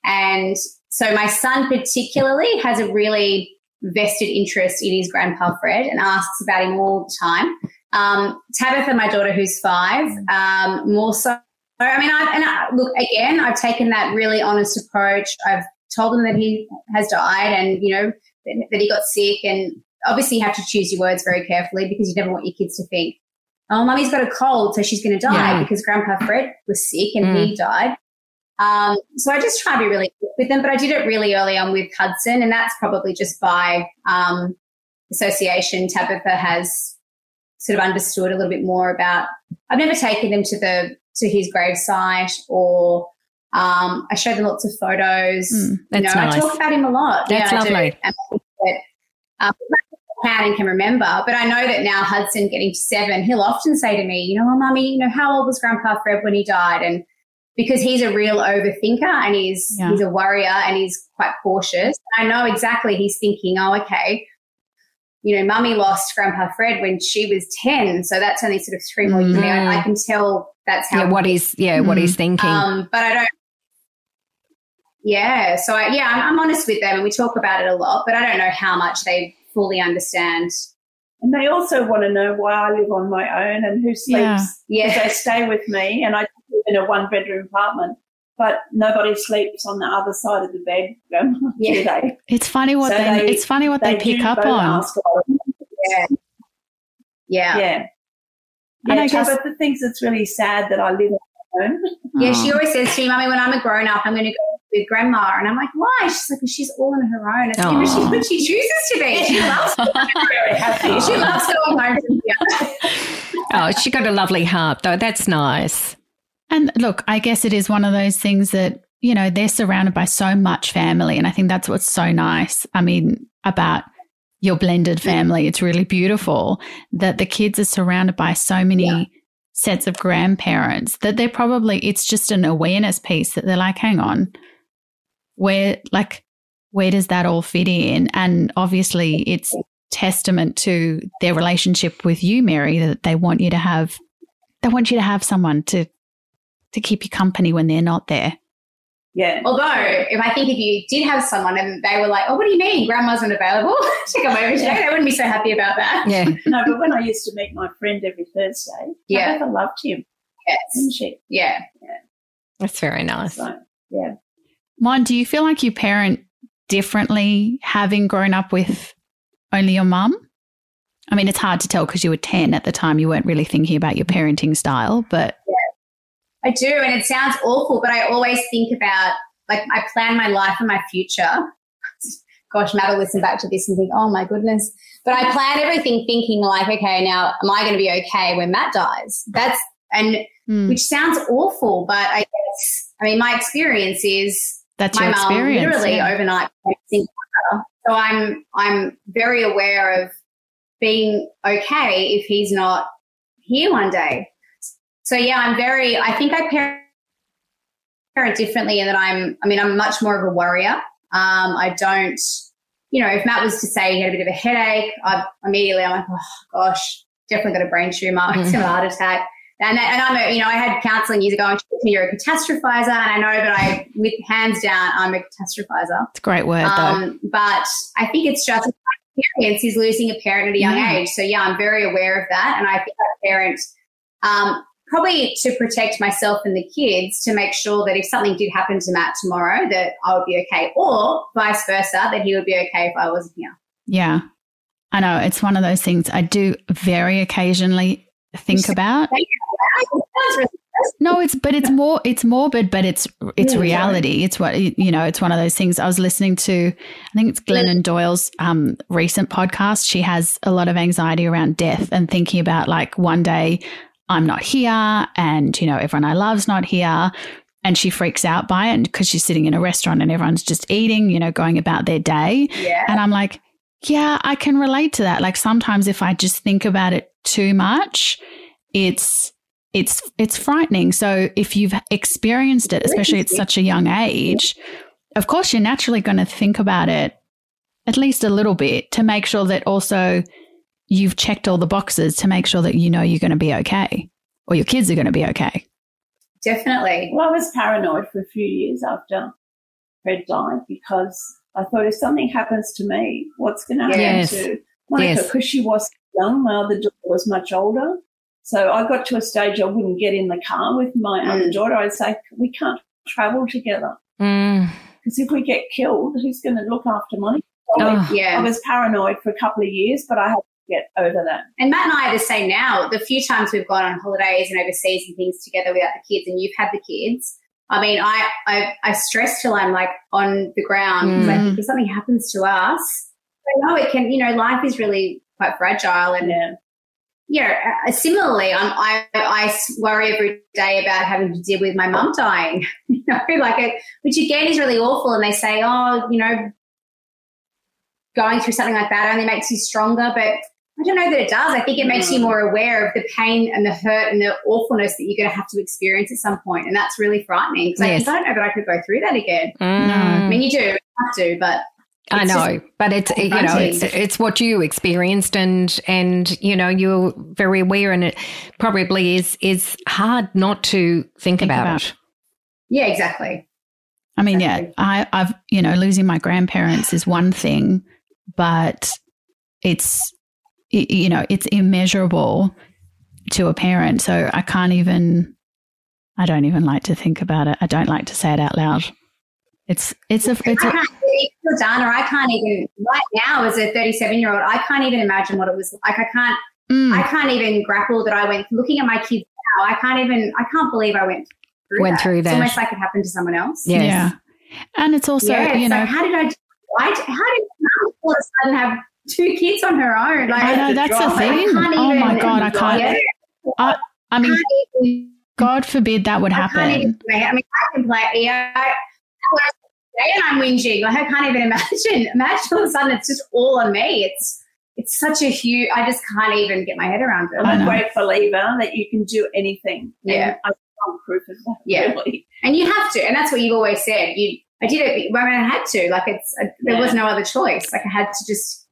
And so my son particularly has a really vested interest in his grandpa Fred and asks about him all the time. Um, Tabitha, my daughter, who's five, um, more so. I mean, I, and I, look again. I've taken that really honest approach. I've told him that he has died, and you know that, that he got sick, and obviously you have to choose your words very carefully because you never want your kids to think, "Oh, mummy's got a cold, so she's going to die," Yeah. because Grandpa Fred was sick and he died. Um, so I just try to be really quick with them, but I did it really early on with Hudson, and that's probably just by um, association. Tabitha has sort of understood a little bit more about. I've never taken them to the to his gravesite, or um, I show them lots of photos. Mm, that's you know, nice. I talk about him a lot. That's yeah, I do. lovely. And I think that, um, I can and can remember, but I know that now Hudson getting to seven, he'll often say to me, you know, oh, mummy, you know, how old was Grandpa Fred when he died? And because he's a real overthinker and he's Yeah. he's a worrier and he's quite cautious. I know exactly he's thinking, oh, okay, you know, mummy lost Grandpa Fred when she was 10. So that's only sort of three more years. Mhm. I can tell that's how Yeah, what he's yeah, what Mm. he's thinking. um, but I don't. Yeah, so I, yeah, I'm, I'm honest with them, and we talk about it a lot. But I don't know how much they fully understand. And they also want to know why I live on my own and who sleeps. Yeah. Yeah, they stay with me and I live in a one bedroom apartment. but nobody sleeps on the other side of the bed, um, do Yeah. they? It's funny what So they, they- it's funny what they, pick up on. ask a lot of- Yeah. Yeah. Yeah. And Yeah, I guess- Tabitha thinks it's really sad that I live alone. Yeah, she always says to me, Mummy, when I'm a grown up, I'm going to go with grandma. And I'm like, why? She's like, 'Cause she's all on her own. It's Aw. she's what she chooses to be. She loves, Very happy. she loves going home from here. Oh, she got a lovely heart, though. That's nice. And look, I guess it is one of those things that, you know, they're surrounded by so much family. And I think that's what's so nice. I mean, about your blended family. It's really beautiful that the kids are surrounded by so many Yeah. sets of grandparents that they're probably, it's just an awareness piece that they're like, hang on, where, like, where does that all fit in? And obviously, it's testament to their relationship with you, Mary, that they want you to have, they want you to have someone to to keep you company when they're not there. Yeah. Although, if I think if you did have someone and they were like, oh, what do you mean? Grandma's not available to come over today, they wouldn't be so happy about that. Yeah. No, but when I used to meet my friend every Thursday, Yeah. Tabitha loved him, Yes. didn't she? Yeah. yeah. That's very nice. So, yeah. Mon, do you feel like you parent differently having grown up with only your mum? I mean, it's hard to tell because you were 10 at the time. You weren't really thinking about your parenting style, but I do, and it sounds awful, but I always think about like I plan my life and my future. Gosh, Matt will listen back to this and think, oh my goodness. But I plan everything thinking like, okay, now am I going to be okay when Matt dies? That's and mm, which sounds awful, but I guess I mean my experience is that's my experience. literally yeah. overnight became a single mother. So I'm I'm very aware of being okay if he's not here one day. So yeah, I'm very. I think I parent parent differently in that I'm. I mean, I'm much more of a worrier. Um, I don't. You know, if Matt was to say he had a bit of a headache, I immediately I'm like, oh gosh, definitely got a brain tumor. Got a heart attack. And, and I'm a, you know, I had counselling years ago and she said me, you're a catastrophizer. And I know that I, with hands down, I'm a catastrophizer. It's a great word, though. Um, but I think it's just experience is losing a parent at a young Yeah. age. So yeah, I'm very aware of that. And I think I parent, um, probably to protect myself and the kids to make sure that if something did happen to Matt tomorrow, that I would be okay or vice versa, that he would be okay if I wasn't here. Yeah. I know. It's one of those things I do very occasionally think about. No, it's but it's more it's morbid, but it's it's Yeah, reality. It's what you know. It's one of those things. I was listening to, I think it's Glennon Doyle's um, recent podcast. She has a lot of anxiety around death and thinking about like one day I'm not here, and you know everyone I love's not here, and she freaks out by it because she's sitting in a restaurant and everyone's just eating, you know, going about their day. yeah. And I'm like, yeah, I can relate to that. Like sometimes if I just think about it too much, it's it's it's frightening. So if you've experienced it, especially at such a young age, of course you're naturally going to think about it at least a little bit to make sure that also you've checked all the boxes to make sure that you know you're going to be okay or your kids are going to be okay. Definitely. Well, I was paranoid for a few years after Fred died because I thought if something happens to me, what's going to happen Yes. to Monika? Yes. Because she was young, my other daughter was much older. So I got to a stage I wouldn't get in the car with my Mm. other daughter. I'd say, we can't travel together Mm. because if we get killed, who's going to look after Monika? Oh. I was paranoid for a couple of years, but I had to get over that. And Matt and I are the same now. The few times we've gone on holidays and overseas and things together without the kids, and you've had the kids. I mean, I I, I stress till I'm like on the ground because I Mm. think if something happens to us, I know it can. You know, life is really quite fragile, and Yeah. yeah. uh, Similarly, I'm, I I s- worry every day about having to deal with my mum dying. You know, like it, which again is really awful. And they say, oh, you know, going through something like that only makes you stronger, but I don't know that it does. I think it makes you more aware of the pain and the hurt and the awfulness that you're going to have to experience at some point, and that's really frightening. Because Yes. I, don't know that I could go through that again. Mm. I mean, you do have to, but I know, but it's you know it's it's what you experienced and and you know you're very aware and it probably is is hard not to think, Think about, about. it. yeah, exactly. I mean, yeah, I, I've, you know, losing my grandparents is one thing, but it's, y- you know, it's immeasurable to a parent. So I can't even, I don't even like to think about it. I don't like to say it out loud. It's it's a it's a, can't it's done, or I can't even right now as a 37 year old. I can't even imagine what it was like. I can't. mm, I can't even grapple that I went looking at my kids now. I can't even. I can't believe I went through Went that. through It's almost like it happened to someone else. Yes. yeah. And it's also yeah, you it's know like, how did I? do- I how did mum all of a sudden have two kids on her own? Like I know that's the thing. can't Oh my god, I can't. Yeah, I, I mean, can't even- God forbid that would I can't even happen. I mean, I can play. Yeah, I, and I'm whinging. Like I can't even imagine. Imagine all of a sudden it's just all on me. It's it's such a huge. I just can't even get my head around it. I I'm know. a great believer that you can do anything. Yeah. And I can't proof of that. Yeah. Really. And you have to, and that's what you've always said. You, I did it when I had to. Like it's, uh, there was no other choice. Like I had to just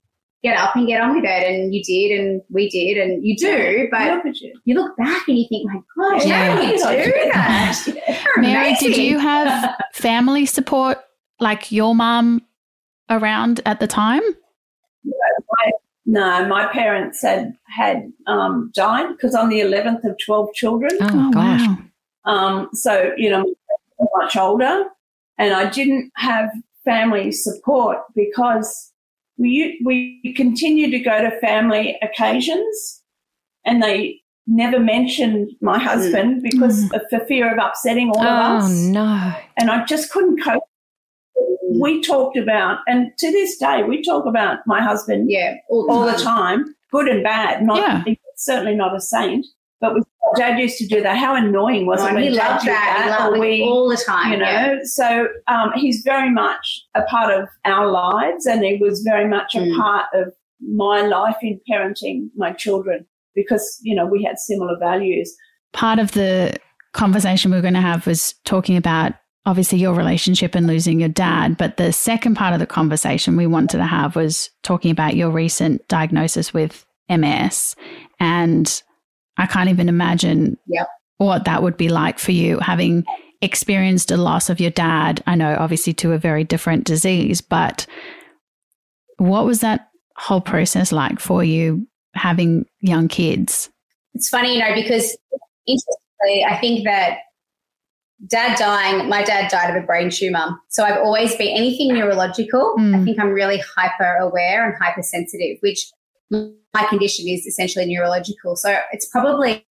get up and get on with it, and you did, and we did, and you do. But you. you look back and you think, my God, Yeah. how do you do that? You're Mary, did you have family support like your mum around at the time? No, my parents had had um, died because I'm the 11th of 12 children. Oh, gosh. wow. Um, so, you know, much older and I didn't have family support because we, we continued to go to family occasions and they never mentioned my husband mm. because mm. of, for fear of upsetting all of oh, us. Oh, no. And I just couldn't cope. We talked about, and to this day, we talk about my husband Yeah, all, all the time, good and bad. Not Yeah. certainly not a saint, but we, Dad used to do that. How annoying was Oh, it he loved did that. He loved Or it we, all the time. you know, yeah. so um, he's very much a part of our lives, and he was very much a Mm. part of my life in parenting my children because you know we had similar values. Part of the conversation we are going to have was talking about obviously your relationship and losing your dad. But the second part of the conversation we wanted to have was talking about your recent diagnosis with MS. And I can't even imagine Yep. what that would be like for you having experienced a loss of your dad. I know, obviously, to a very different disease, but what was that whole process like for you having young kids? It's funny, you know, because interestingly, I think that dad dying, my dad died of a brain tumor. So I've always been anything neurological. I Mm. think I'm really hyper aware and hypersensitive, which my condition is essentially neurological. So it's probably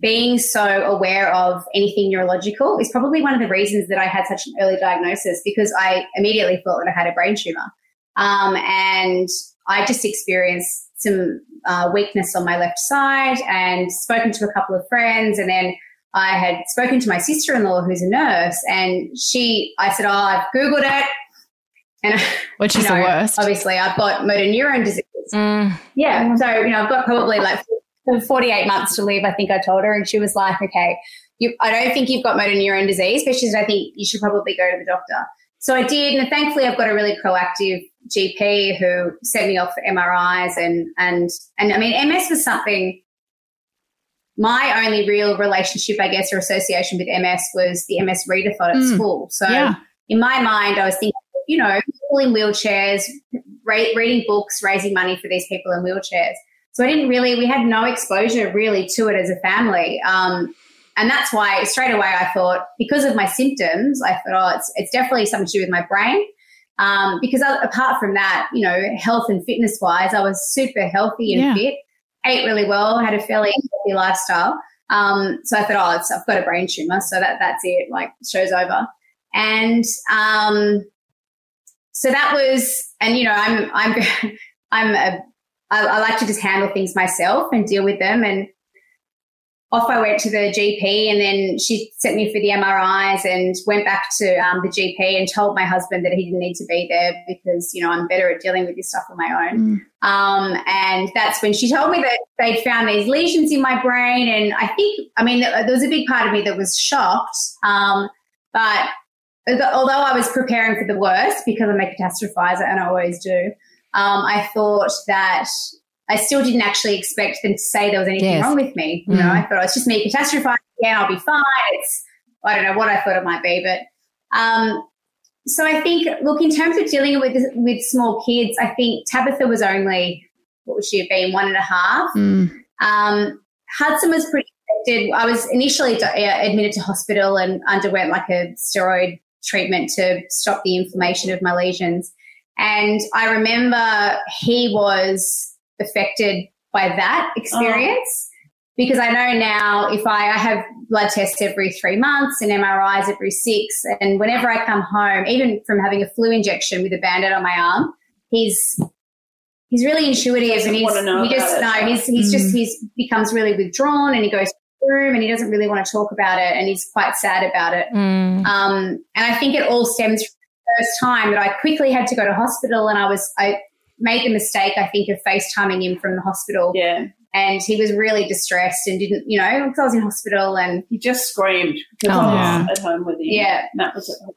being so aware of anything neurological is probably one of the reasons that I had such an early diagnosis because I immediately thought that I had a brain tumor. Um, and I just experienced some uh, weakness on my left side and spoken to a couple of friends. And then I had spoken to my sister in law, who's a nurse, and she, I said, Oh, I've Googled it. And Which is the worst. Obviously, I've got motor neuron disease. Mm. Yeah. So, you know, I've got probably like 48 months to live, I think I told her. And she was like, okay, you, I don't think you've got motor neuron disease, but she said, I think you should probably go to the doctor. So I did. And thankfully, I've got a really proactive GP who sent me off for MRIs. And, and, and I mean, MS was something, my only real relationship, I guess, or association with MS was the MS readathon at Mm. school. So yeah. in my mind, I was thinking, you know, people in wheelchairs, ra- reading books, raising money for these people in wheelchairs. So I didn't really, we had no exposure really to it as a family. Um, and that's why straight away I thought, because of my symptoms, I thought, oh, it's, it's definitely something to do with my brain. Um, because I, apart from that, you know, health and fitness wise, I was super healthy and Yeah. fit, ate really well, had a fairly healthy lifestyle. Um, so I thought, oh, it's, I've got a brain tumor, so that that's it. Like, show's over. And um, so that was, and you know, I'm I'm I'm a I, I like to just handle things myself and deal with them. And off I went to the GP, and then she sent me for the MRIs, and went back to um, the GP and told my husband that he didn't need to be there because you know I'm better at dealing with this stuff on my own. Mm. Um, and that's when she told me that they'd found these lesions in my brain. And I think, I mean, there was a big part of me that was shocked. Um, but although I was preparing for the worst because I'm a catastrophizer and I always do, um, I thought that I still didn't actually expect them to say there was anything Yes. wrong with me. You know, Mm. I thought "Oh, it's just me catastrophizing Yeah, I'll be fine. It's, I don't know what I thought it might be, but, um, so I think, look, in terms of dealing with with small kids, I think Tabitha was only what would she have been one and a half. Mm. Um, Hudson was pretty. I was initially admitted to hospital and underwent like a steroid treatment to stop the inflammation of my lesions. And I remember he was affected by that experience. Oh. Because I know now if I, I have blood tests every three months and MRIs every six, and whenever I come home, even from having a flu injection with a band-aid on my arm, he's he's really intuitive and he's he just no he's he's mm. just he's becomes really withdrawn and he goes room and he doesn't really want to talk about it and he's quite sad about it. Mm. Um, and I think it all stems from the first time that I quickly had to go to hospital and I was, I made the mistake, I think, of FaceTiming him from the hospital. Yeah. And he was really distressed and didn't, you know, because I was in hospital and he just screamed because oh, I was yeah. at home with him. Yeah. Matt was at home.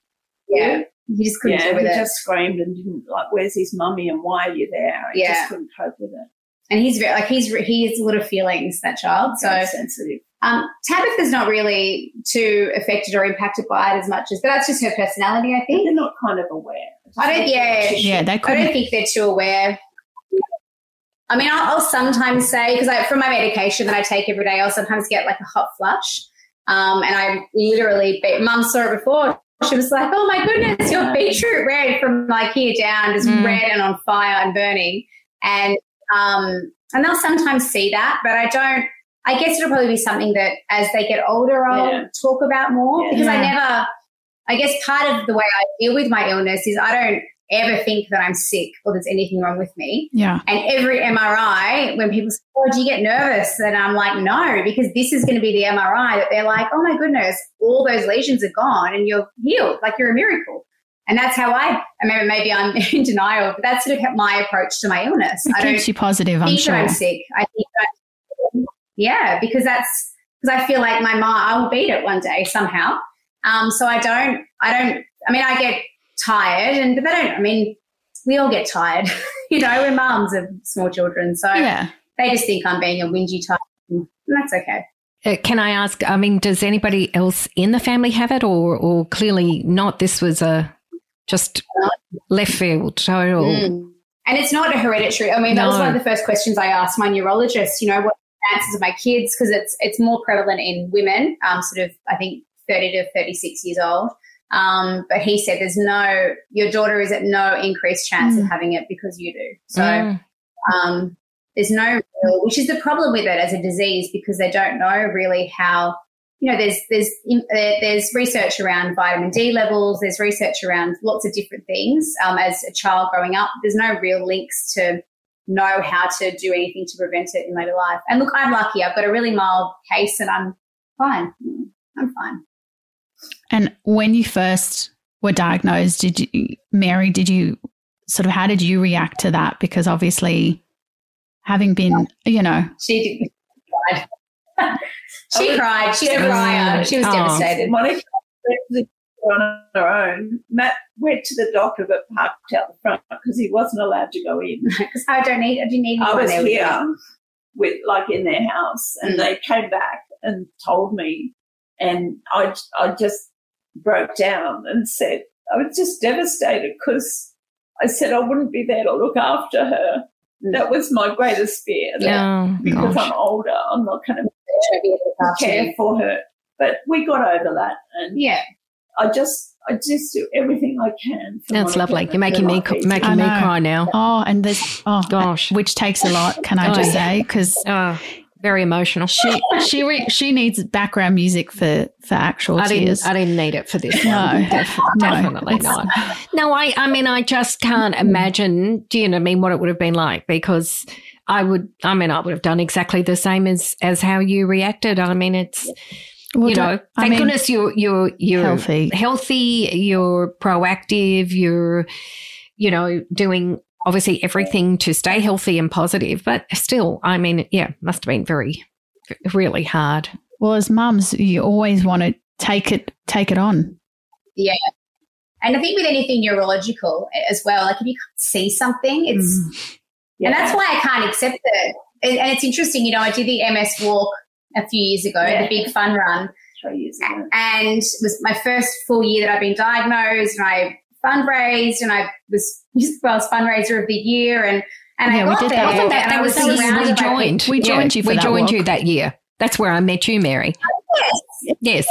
Yeah. He just couldn't yeah, with he it. just screamed and didn't like, "Where's his mummy and why are you there?" He yeah. just couldn't cope with it. And he's very like he's he has a lot of feelings. That child, so very sensitive. Um, Tabitha's not really too affected or impacted by it as much as, but that's just her personality, I think. They're not kind of aware. I don't, yeah. Yeah, they could. I don't think they're too aware. I mean, I'll, I'll sometimes say, because from my medication that I take every day, I'll sometimes get like a hot flush. Um, and I literally, mum saw it before. She was like, oh my goodness, your beetroot red from like here down, is mm. red and on fire and burning. And, um, and they'll sometimes see that, but I don't, I guess it'll probably be something that as they get older, I'll yeah. talk about more yeah. because I never, I guess part of the way I deal with my illness is I don't ever think that I'm sick or there's anything wrong with me. Yeah. And every MRI, when people say, Oh, do you get nervous? And I'm like, No, because this is going to be the MRI that they're like, Oh my goodness, all those lesions are gone and you're healed. Like you're a miracle. And that's how I, I mean, maybe I'm in denial, but that's sort of my approach to my illness. It I keeps you positive, I'm sure. I'm sick. I think yeah, because that's because I feel like my mom, I will beat it one day somehow. Um, so I don't, I don't, I mean, I get tired and, but I don't, I mean, we all get tired, you know, we're moms of small children. So yeah. they just think I'm being a whingy type and that's okay. Uh, can I ask, I mean, does anybody else in the family have it or, or clearly not? This was a just left field total. Mm. And it's not a hereditary. I mean, that was one of the first questions I asked my neurologist, you know, what chances of my kids because it's it's more prevalent in women, um, sort of I think thirty to thirty six years old. Um, but he said there's no your daughter is at no increased chance mm. of having it because you do. So mm. um, there's no real, which is the problem with it as a disease because they don't know really how. You know, there's there's there's research around vitamin D levels. There's research around lots of different things. Um, as a child growing up, there's no real links to know how to do anything to prevent it in later life. And look, I'm lucky. I've got a really mild case and I'm fine. I'm fine. And when you first were diagnosed, did you, Mary, did you sort of, how did you react to that? Because obviously, having been, you know. She cried. she cried. She's a crier. She was oh. devastated. Monika on her own. Matt went to the doctor but parked out the front because he wasn't allowed to go in. Because I don't need, I didn't need I was here with, like in their house and mm. they came back and told me and I, I just broke down and said, I was just devastated because I said I wouldn't be there to look after her. Mm. That was my greatest fear. Yeah, because gosh. I'm older, I'm not going to care for her. But we got over that. And yeah. I just I just do everything I can. That's lovely. You're making me making me cry now. Oh, and this oh gosh, which takes a lot. Can I oh, just say because oh, very emotional. She she re, she needs background music for for actual I tears. Didn't, I didn't need it for this. No, Def- no definitely not. No, I I mean I just can't mm. imagine. Do you know what I mean what it would have been like because. I would, I mean, I would have done exactly the same as as how you reacted. I mean, it's well, you know, thank I mean, goodness you're you're you're healthy. healthy, you're proactive, you're you know doing obviously everything to stay healthy and positive. But still, I mean, yeah, must have been very really hard. Well, as mums, you always want to take it take it on. Yeah. And I think with anything neurological as well, like if you can't see something, it's mm. yeah. and that's why I can't accept it. And, and it's interesting, you know, I did the MS walk a few years ago, yeah. the big fun run. Years ago. And it was my first full year that I've been diagnosed and I fundraised and I was well, was fundraiser of the year and and yeah, I got there. That, that, that was the year we joined. We joined yeah, you. we joined walk. you that year. That's where I met you, Mary. Yes. Yes.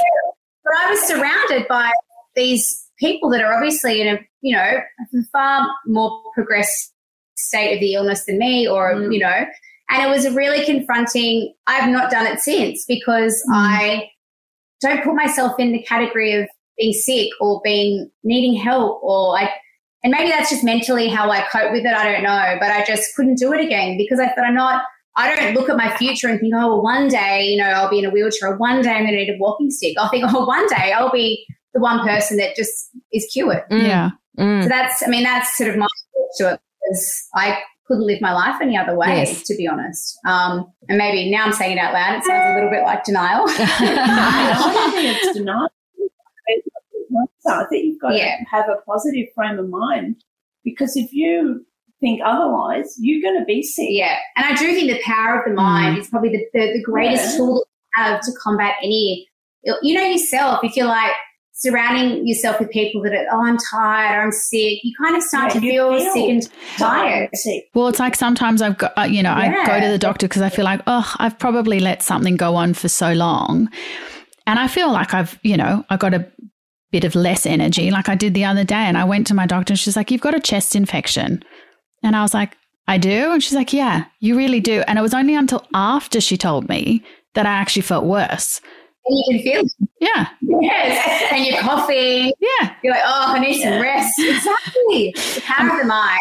But I was surrounded by these people that are obviously in a, you know, a far more progressed state of the illness than me or, Mm. you know, and it was a really confronting. I've not done it since because Mm. I don't put myself in the category of being sick or being needing help or I, and maybe that's just mentally how I cope with it. I don't know, but I just couldn't do it again because I thought I'm not, I don't look at my future and think, oh, well, one day, you know, I'll be in a wheelchair or one day I'm going to need a walking stick. I'll think, oh, one day I'll be the one person that just is cured. Mm, Yeah. mm. So that's, I mean, that's sort of my approach to it because I couldn't live my life any other way, Yes. to be honest. Um, and maybe now I'm saying it out loud, it sounds a little bit like denial. I don't think it's denial. I think you've got Yeah. to have a positive frame of mind because if you think otherwise, you're going to be sick. yeah. And I do think the power of the mind is probably the, the, the greatest Yeah. tool that we have to combat any, you know, yourself. If you're like, Surrounding yourself with people that are, oh, I'm tired or I'm sick, you kind of start Yeah, to feel, feel sick and tired. Well, it's like sometimes I've got, uh, you know, I go to the doctor because I feel like, oh, I've probably let something go on for so long. And I feel like I've, you know, I got a bit of less energy like I did the other day. And I went to my doctor and she's like, you've got a chest infection. And I was like, I do? And she's like, yeah, you really do. And it was only until after she told me that I actually felt worse. And you can feel it. Yeah. Yes. And you're coughing. Yeah. You're like, oh, I need some rest. Exactly. The power of the mind.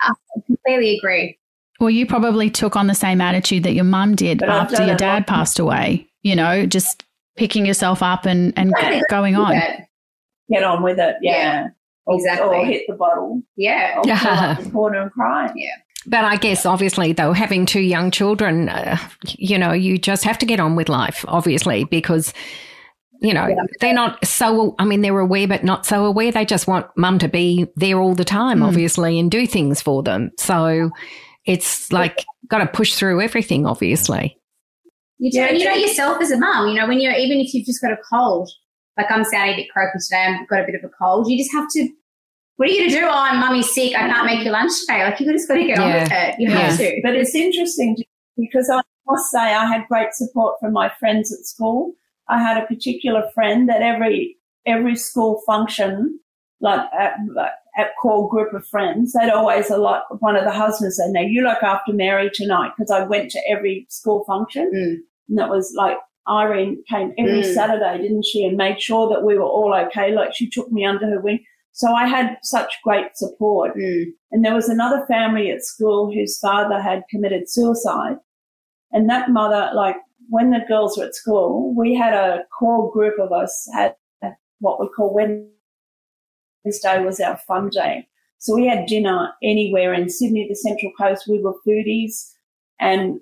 I completely agree. Well, you probably took on the same attitude that your mum did But after your dad like- passed away, you know, just picking yourself up and, and going on. Get on with it. Yeah. Yeah, Or- exactly. Or hit the bottle. Yeah. Or pull up the corner and cry. But I guess obviously though, having two young children, uh, you know, you just have to get on with life, obviously, because, you know, Yeah. they're not so, I mean, they're aware, but not so aware. They just want mum to be there all the time, Mm. obviously, and do things for them. So it's like, got to push through everything, obviously. You, do, Yeah, you know yourself as a mum, you know, when you're, even if you've just got a cold, like I'm sounding a bit croaky today, I've got a bit of a cold, you just have to, what are you going to do? Oh, I'm mummy's sick. I can't make your lunch today. Like, you just got to get on with it. You have to. But it's interesting because I must say I had great support from my friends at school. I had a particular friend that every every school function, like at, like at core group of friends, they'd always a lot. One of the husbands said, "Now you look after Mary tonight," because I went to every school function, Mm. and that was like Irene came every Mm. Saturday, didn't she, and made sure that we were all okay. Like she took me under her wing. So I had such great support. Mm. And there was another family at school whose father had committed suicide. And that mother, like when the girls were at school, we had a core group of us had what we call Wednesday was our fun day. So we had dinner anywhere in Sydney, the Central Coast. We were foodies and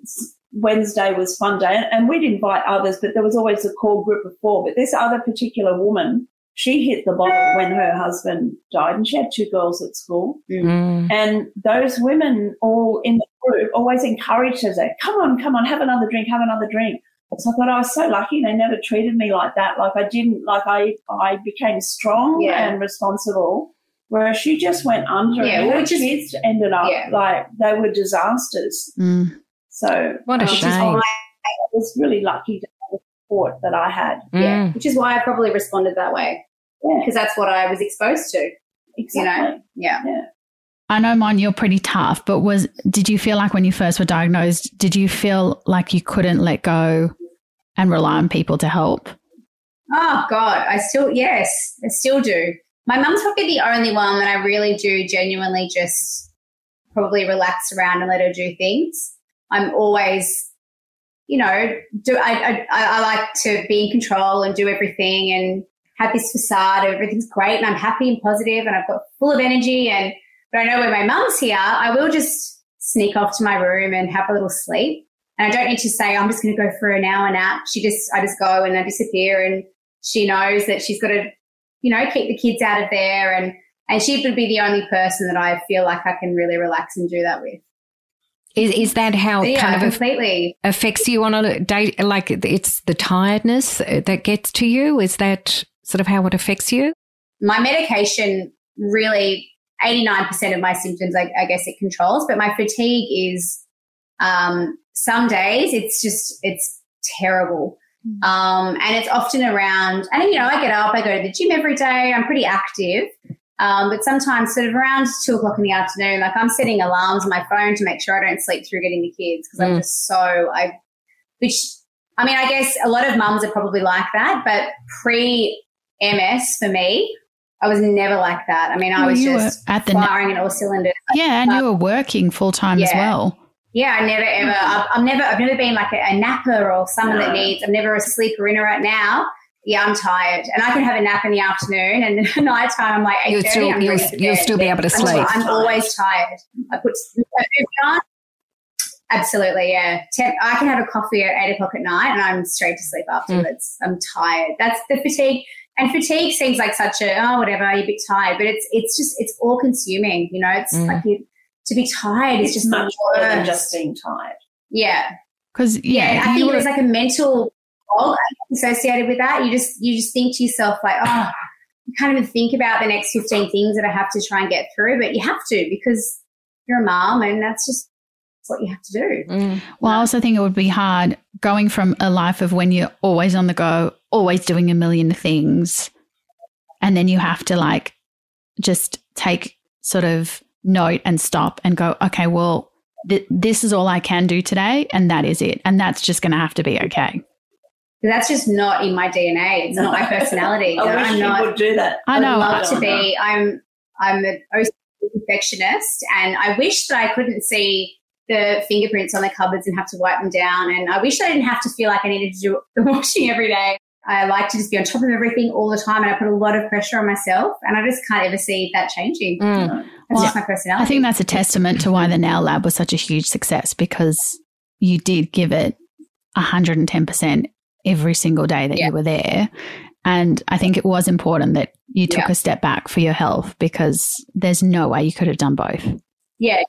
Wednesday was fun day. And we'd invite others, but there was always a core group of four. But this other particular woman, she hit the bottom when her husband died and she had two girls at school. Mm. And those women all in the group always encouraged her, say, come on, come on, have another drink, have another drink. So I thought I was so lucky. They never treated me like that. Like I didn't, like I, I became strong Yeah. and responsible. Whereas she just went under Yeah, and well, her which kids ended up Yeah. like they were disasters. Mm. So What a um, shame. I was really lucky to have the support that I had. Yeah. Mm. Which is why I probably responded that way Yeah, because that's what I was exposed to. exactly. You know? Yeah. I know, Mon, you're pretty tough, but was did you feel like when you first were diagnosed, did you feel like you couldn't let go and rely on people to help? Oh God, I still yes, I still do. My mum's probably the only one that I really do genuinely just probably relax around and let her do things. I'm always, you know, do I I, I like to be in control and do everything and have this facade of everything's great and I'm happy and positive and I've got full of energy and but I know when my mum's here, I will just sneak off to my room and have a little sleep. And I don't need to say I'm just going to go for an hour nap. She just I just go and I disappear and she knows that she's got to, you know, keep the kids out of there and and she would be the only person that I feel like I can really relax and do that with. Is, is that how it yeah, kind of completely. affects you on a day? Like it's the tiredness that gets to you? Is that sort of how it affects you? My medication really 89% of my symptoms I, I guess it controls, but my fatigue is um some days it's just it's terrible. Um, and it's often around, and you know, I get up, I go to the gym every day, I'm pretty active. Um, but sometimes, sort of around two o'clock in the afternoon, like I'm setting alarms on my phone to make sure I don't sleep through getting the kids because I'm just so, I, which, I mean, I guess a lot of mums are probably like that, but pre MS for me, I was never like that. I mean, I Well, was just at the na- firing in all cylinders. Yeah, and you were working full time as well. Yeah, I never ever. I've, I've never. I've never been like a, a napper or someone that needs. I'm never a sleeper in right now. Yeah, I'm tired, and I can have a nap in the afternoon, and then at night time I'm like eight You'll still, I'm you'll, ready for you'll still be able to I'm, sleep. I'm always tired. I put movie on. Absolutely, yeah. Ten, I can have a coffee at eight o'clock at night, and I'm straight to sleep afterwards. I'm tired. That's the fatigue, and fatigue seems like such a oh whatever. You're a bit tired, but it's it's just it's all consuming. You know, it's Mm. like you to be tired is It's just much the more than just being tired. Yeah, Because yeah. yeah, I think were, there's like a mental associated with that. You just you just think to yourself like, oh, you can't even think about the next 15 things that I have to try and get through, but you have to because you're a mom and that's just what you have to do. Mm. well, I also think it would be hard going from a life of when you're always on the go, always doing a million things, and then you have to like just take sort of note and stop and go, okay, well, th- this is all I can do today, and that is it, and that's just going to have to be okay. Because that's just not in my DNA. It's not my personality. I You know, wish I'm you not. would do that. I know. I'd love to I- be. I'm I'm an OCD perfectionist, and I wish that I couldn't see the fingerprints on the cupboards and have to wipe them down. And I wish I didn't have to feel like I needed to do the washing every day. I like to just be on top of everything all the time, and I put a lot of pressure on myself, and I just can't ever see that changing. Mm. That's Well, just my personality. I think that's a testament to why the Nail Lab was such a huge success because you did give it 110% every single day that Yeah. you were there. And I think it was important that you took Yeah. a step back for your health because there's no way you could have done both. yeah.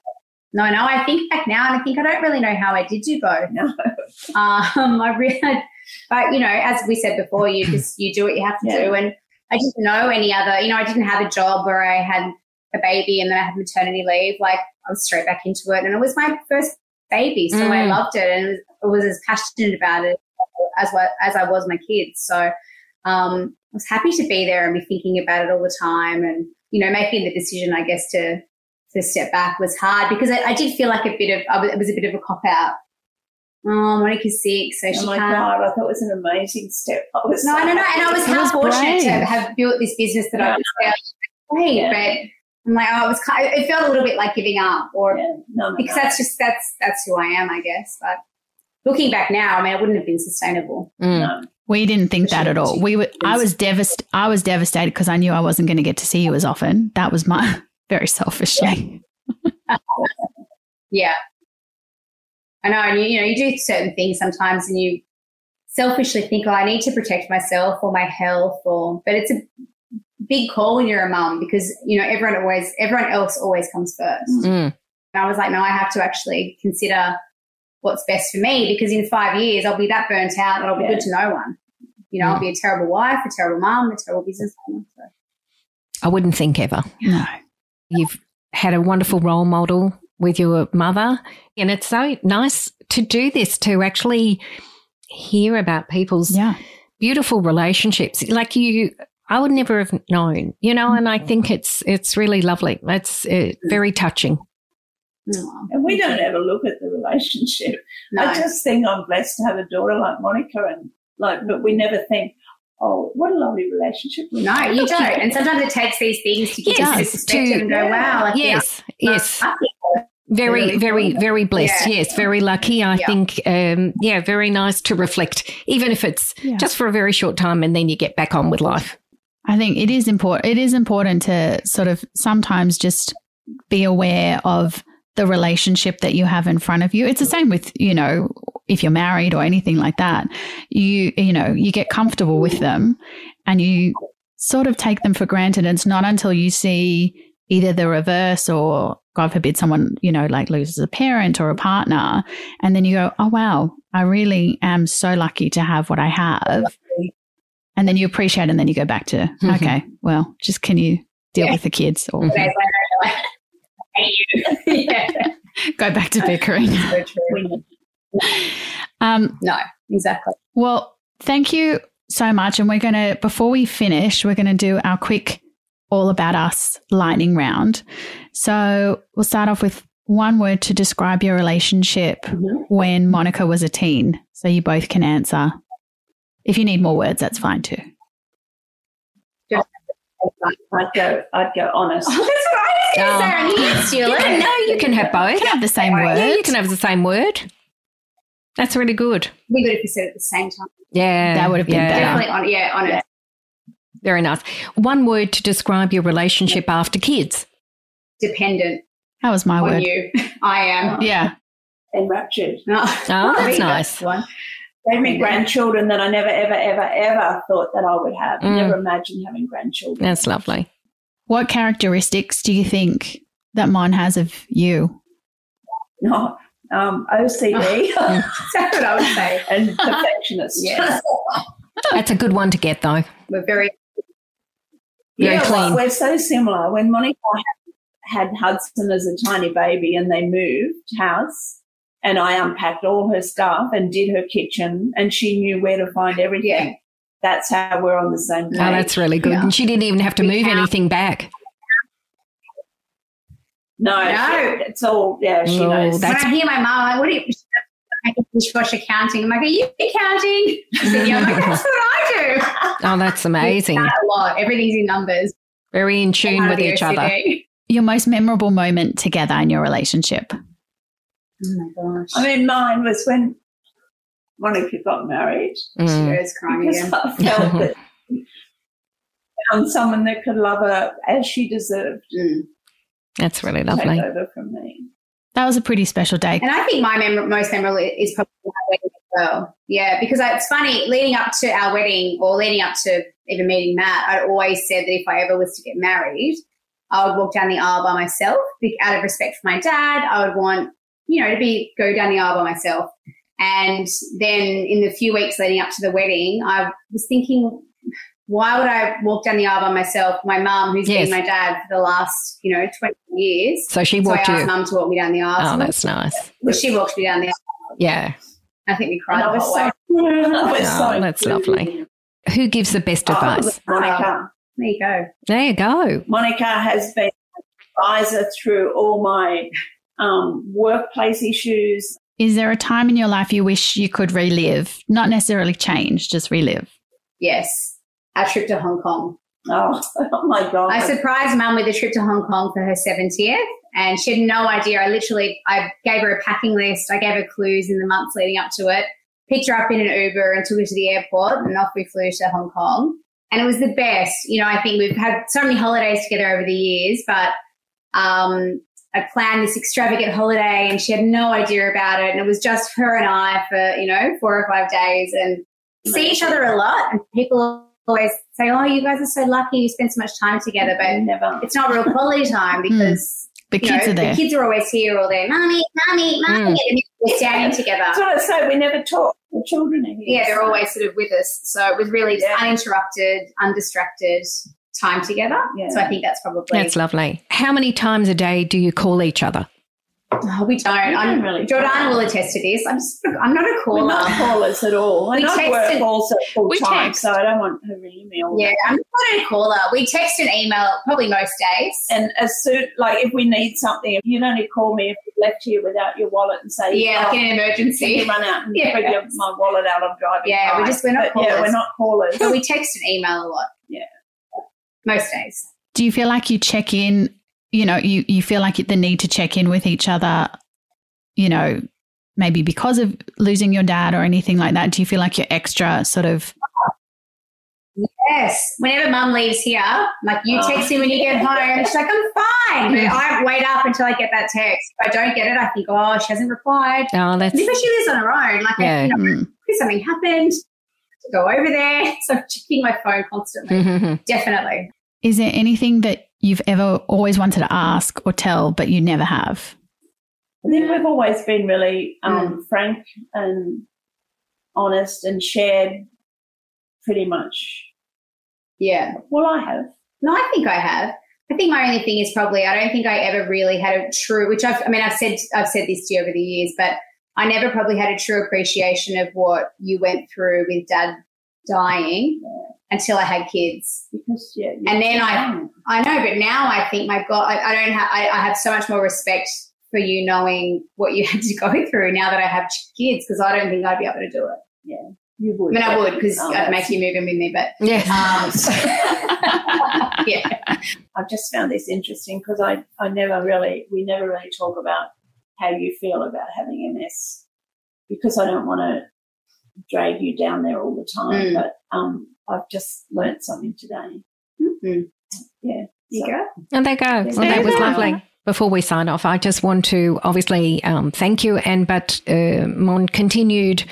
No, no. I think back now, and I think I don't really know how I did do both. No. Um, I really, but you know, as we said before, you just you do what you have to Yeah. do, and I didn't know any other. You know, I didn't have a job where I had a baby and then I had maternity leave. Like I was straight back into it, and it was my first baby, so I Mm. loved it and was, was as passionate about it as well as I was my kids. So um, I was happy to be there and be thinking about it all the time, and you know, making the decision, I guess, to to step back was hard because I, I did feel like a bit of I was, it was a bit of a cop out. Oh, Monika's sick, so she Oh my can't. God, I thought it was an amazing step. I was No, so no, no. And I was how fortunate to have built this business that I Yeah. was great, Yeah. but I'm like, oh, it was. kind it felt a little bit like giving up, or Yeah, no, no, because no. that's just that's that's who I am, I guess. But looking back now, I mean, it wouldn't have been sustainable. Mm. No. We didn't think that at all. We were I was devast I was devastated because I knew I wasn't going to get to see you as often. That was my very selfishly. Yeah, I know. And you, you know, you do certain things sometimes, and you selfishly think, oh, I need to protect myself or my health, or but it's a big call when you're a mum because you know everyone always everyone else always comes first. Mm. And I was like, no, I have to actually consider what's best for me because in five years I'll be that burnt out and I'll be Yeah. good to no one. You know, I'll be a terrible wife, a terrible mom, a terrible business owner. So. I wouldn't think ever. No. You've had a wonderful role model with your mother. And it's so nice to do this, to actually hear about people's Yeah. beautiful relationships. Like you, I would never have known, you know, and I think it's, it's really lovely. It's uh, very touching. No, And we don't ever look at the relationship. no. I just think I'm blessed to have a daughter like Monika, and like, but we never think, oh, what a lovely relationship. we no, have. you don't. And sometimes it takes these things to get Yes, perspective to- and go, wow, like, Yes, yes. Very, very, very blessed. Yeah. Yes, very lucky. I Yeah. think, um, yeah, very nice to reflect, even if it's Yeah. just for a very short time and then you get back on with life. I think it is important. It is important to sort of sometimes just be aware of the relationship that you have in front of you. It's the same with, you know, if you're married or anything like that. You, you know, you get comfortable with them and you sort of take them for granted. And it's not until you see either the reverse or God forbid someone, you know, like loses a parent or a partner. And then you go, oh, wow, I really am so lucky to have what I have. And then you appreciate and then you go back to, Mhm. okay, well, just can you deal Yeah. with the kids or yeah, go back to bickering? so true. Um, No, exactly. well, thank you so much. And we're going to, before we finish, we're going to do our quick all about us lightning round. So we'll start off with one word to describe your relationship Mhm. when Monika was a teen. So you both can answer. If you need more words, that's fine too. I'd go, I'd go honest. Oh, that's what I was going to Oh. say. I knew you'd steal You no, you can have both. You can have the same word. Yeah, you can have the same word. That's really good. We would have said it at the same time. Yeah. That would have been yeah. better. Definitely on, yeah, honest. Very nice. One word to describe your relationship after kids. Dependent That was my on word. you. I am. Yeah. Enraptured. No. Oh, that's Maybe nice. One. Gave me grandchildren that I never, ever, ever, ever thought that I would have. Mm. Never imagined having grandchildren. That's lovely. What characteristics do you think that Mon has of you? No, um, OCD That's what I would say. and perfectionist. Yes. That's a good one to get, though. We're very Very yeah, clean. We're so similar. When Monika had, had Hudson as a tiny baby and they moved house, and I unpacked all her stuff and did her kitchen, and she knew where to find everything. Yeah. That's how we're on the same page. Oh, that's really good. Yeah. And she didn't even have to We move have- anything back. no, No. it's all yeah. She Oh, knows. That's- when I hear my mom, I'm like, what are you? I can dishwash accounting. I'm like, are you counting?" She said, yeah. I'm like, that's what I do." Oh, that's amazing. A lot. Everything's in numbers. Very in tune with of the each other. Your most memorable moment together in your relationship? Oh my gosh. I mean, mine was when Monika got married. Mm. She was crying again. I felt that found someone that could love her as she deserved. Mm. That's really Take lovely. over from me. That was a pretty special day. And I think my mem- most memorable is probably my wedding as well. Yeah, because it's funny, leading up to our wedding or leading up to even meeting Matt, I'd always said that if I ever was to get married, I would walk down the aisle by myself be- out of respect for my dad. I would want, you know, to be go down the aisle by myself. And then in the few weeks leading up to the wedding, I was thinking, why would I walk down the aisle by myself? My mum, who's Yes. been my dad for the last, you know, 20 years. So she So I walked asked you. mum to walk me down the aisle. Oh, So that's nice. well, she walked me down the aisle. Yeah. I think we cried And I the was whole so, way. Was Oh, so that's lovely. Who gives the best Oh, advice? Monika. There you go. There you go. Monika has been advisor through all my um, workplace issues. Is there a time in your life you wish you could relive? Not necessarily change, just relive. Yes. Our trip to Hong Kong. Oh, oh my God. I surprised mum with a trip to Hong Kong for her 70th and she had no idea. I literally, I gave her a packing list. I gave her clues in the months leading up to it, picked her up in an Uber and took her to the airport and off we flew to Hong Kong. And it was the best. You know, I think we've had so many holidays together over the years, but um, I planned this extravagant holiday and she had no idea about it. And it was just her and I for, you know, four or five days and see each other a lot. And people always say, Oh, you guys are so lucky you spend so much time together. But never. it's not real quality time because The kids know, are there. the kids are always here all day. Mommy, mommy, mommy. Mm. And we're standing together. That's what I say. We never talk. The children are here. Yeah, they're always sort of with us. So it was really Yeah. uninterrupted, undistracted time together. Yeah. So I think that's probably That's lovely. How many times a day do you call each other? Oh, we don't. We I'm really Jordana will attest to this. I'm just, I'm not a caller. We're caller. not callers at all. And We I work texted- also full We time, text. so I don't want her ringing me all Yeah, I'm not a caller. We text and email probably most days. And as soon, like, if we need something, you'd only call me if you left here without your wallet and say, yeah, like oh, in an can you emergency. run out and Yeah. bring your, my wallet out? I'm driving. Yeah, we're just- we're not But, Yeah, we're not callers. But we text and email a lot. Yeah. Most days. Do you feel like you check in, you know, you, you feel like the need to check in with each other, you know, maybe because of losing your dad or anything like that? Do you feel like you're extra sort of, Yes. Whenever mum leaves here, like you text me when you get home, she's like, I'm fine. But I wait up until I get that text. If I don't get it, I think, oh, she hasn't replied. Oh, that's Because she lives on her own. Like, Yeah. you know, mm, something happened. Go over there. So I'm checking my phone constantly. Mhm. Definitely. Is there anything that you've ever always wanted to ask or tell, but you never have? I think we've always been really Mm. um, frank and honest and shared pretty much. Yeah. Well, I have. No, I think I have. I think my only thing is probably I don't think I ever really had a true, which I've, I mean, I've said, I've said this to you over the years, but I never probably had a true appreciation of what you went through with dad dying until I had kids. Because yeah, And then I- I know, but now I think, my God, I, I don't have, I, I have so much more respect for you knowing what you had to go through now that I have kids because I don't think I'd be able to do it. Yeah. You would. I mean, I would because Oh, I'd that's- make you move in with me, but Yeah. um, yeah, I've just found this interesting because I, I never really, we never really talk about how you feel about having MS because I don't want to drag you down there all the time. Mm. But um, I've just learnt something today. Mhm. Yeah. you So- go. And there you go. Well, that was go. lovely. Before we sign off, I just want to obviously um, thank you and but uh, on continued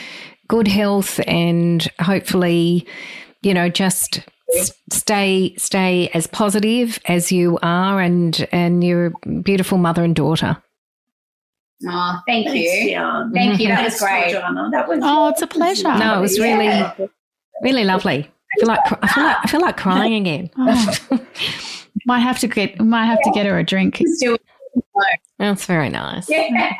good health and hopefully, you know, just stay stay as positive as you are and and you're beautiful mother and daughter. Oh, thank Thanks, you. Dion. Thank you. That was great. Georgiana. That was Oh, it's a pleasure. No, it was really- Really lovely. I feel like I feel like I feel like crying again. Oh. might have to get might have to get her a drink. That's very nice. yeah.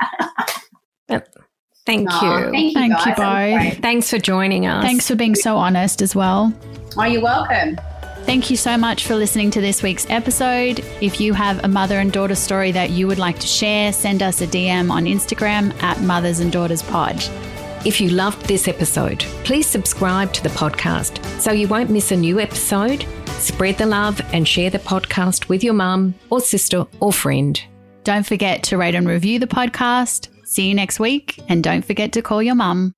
Thank Aw, you. Thank you, Thank guys. you both. Thanks for joining us. Thanks for being so honest as well. Oh, you're welcome. Thank you so much for listening to this week's episode. If you have a mother and daughter story that you would like to share, send us a DM on Instagram at Mothers and Daughters Pod. If you loved this episode, please subscribe to the podcast so you won't miss a new episode. Spread the love and share the podcast with your mum or sister or friend. Don't forget to rate and review the podcast. See you next week, and don't forget to call your mum.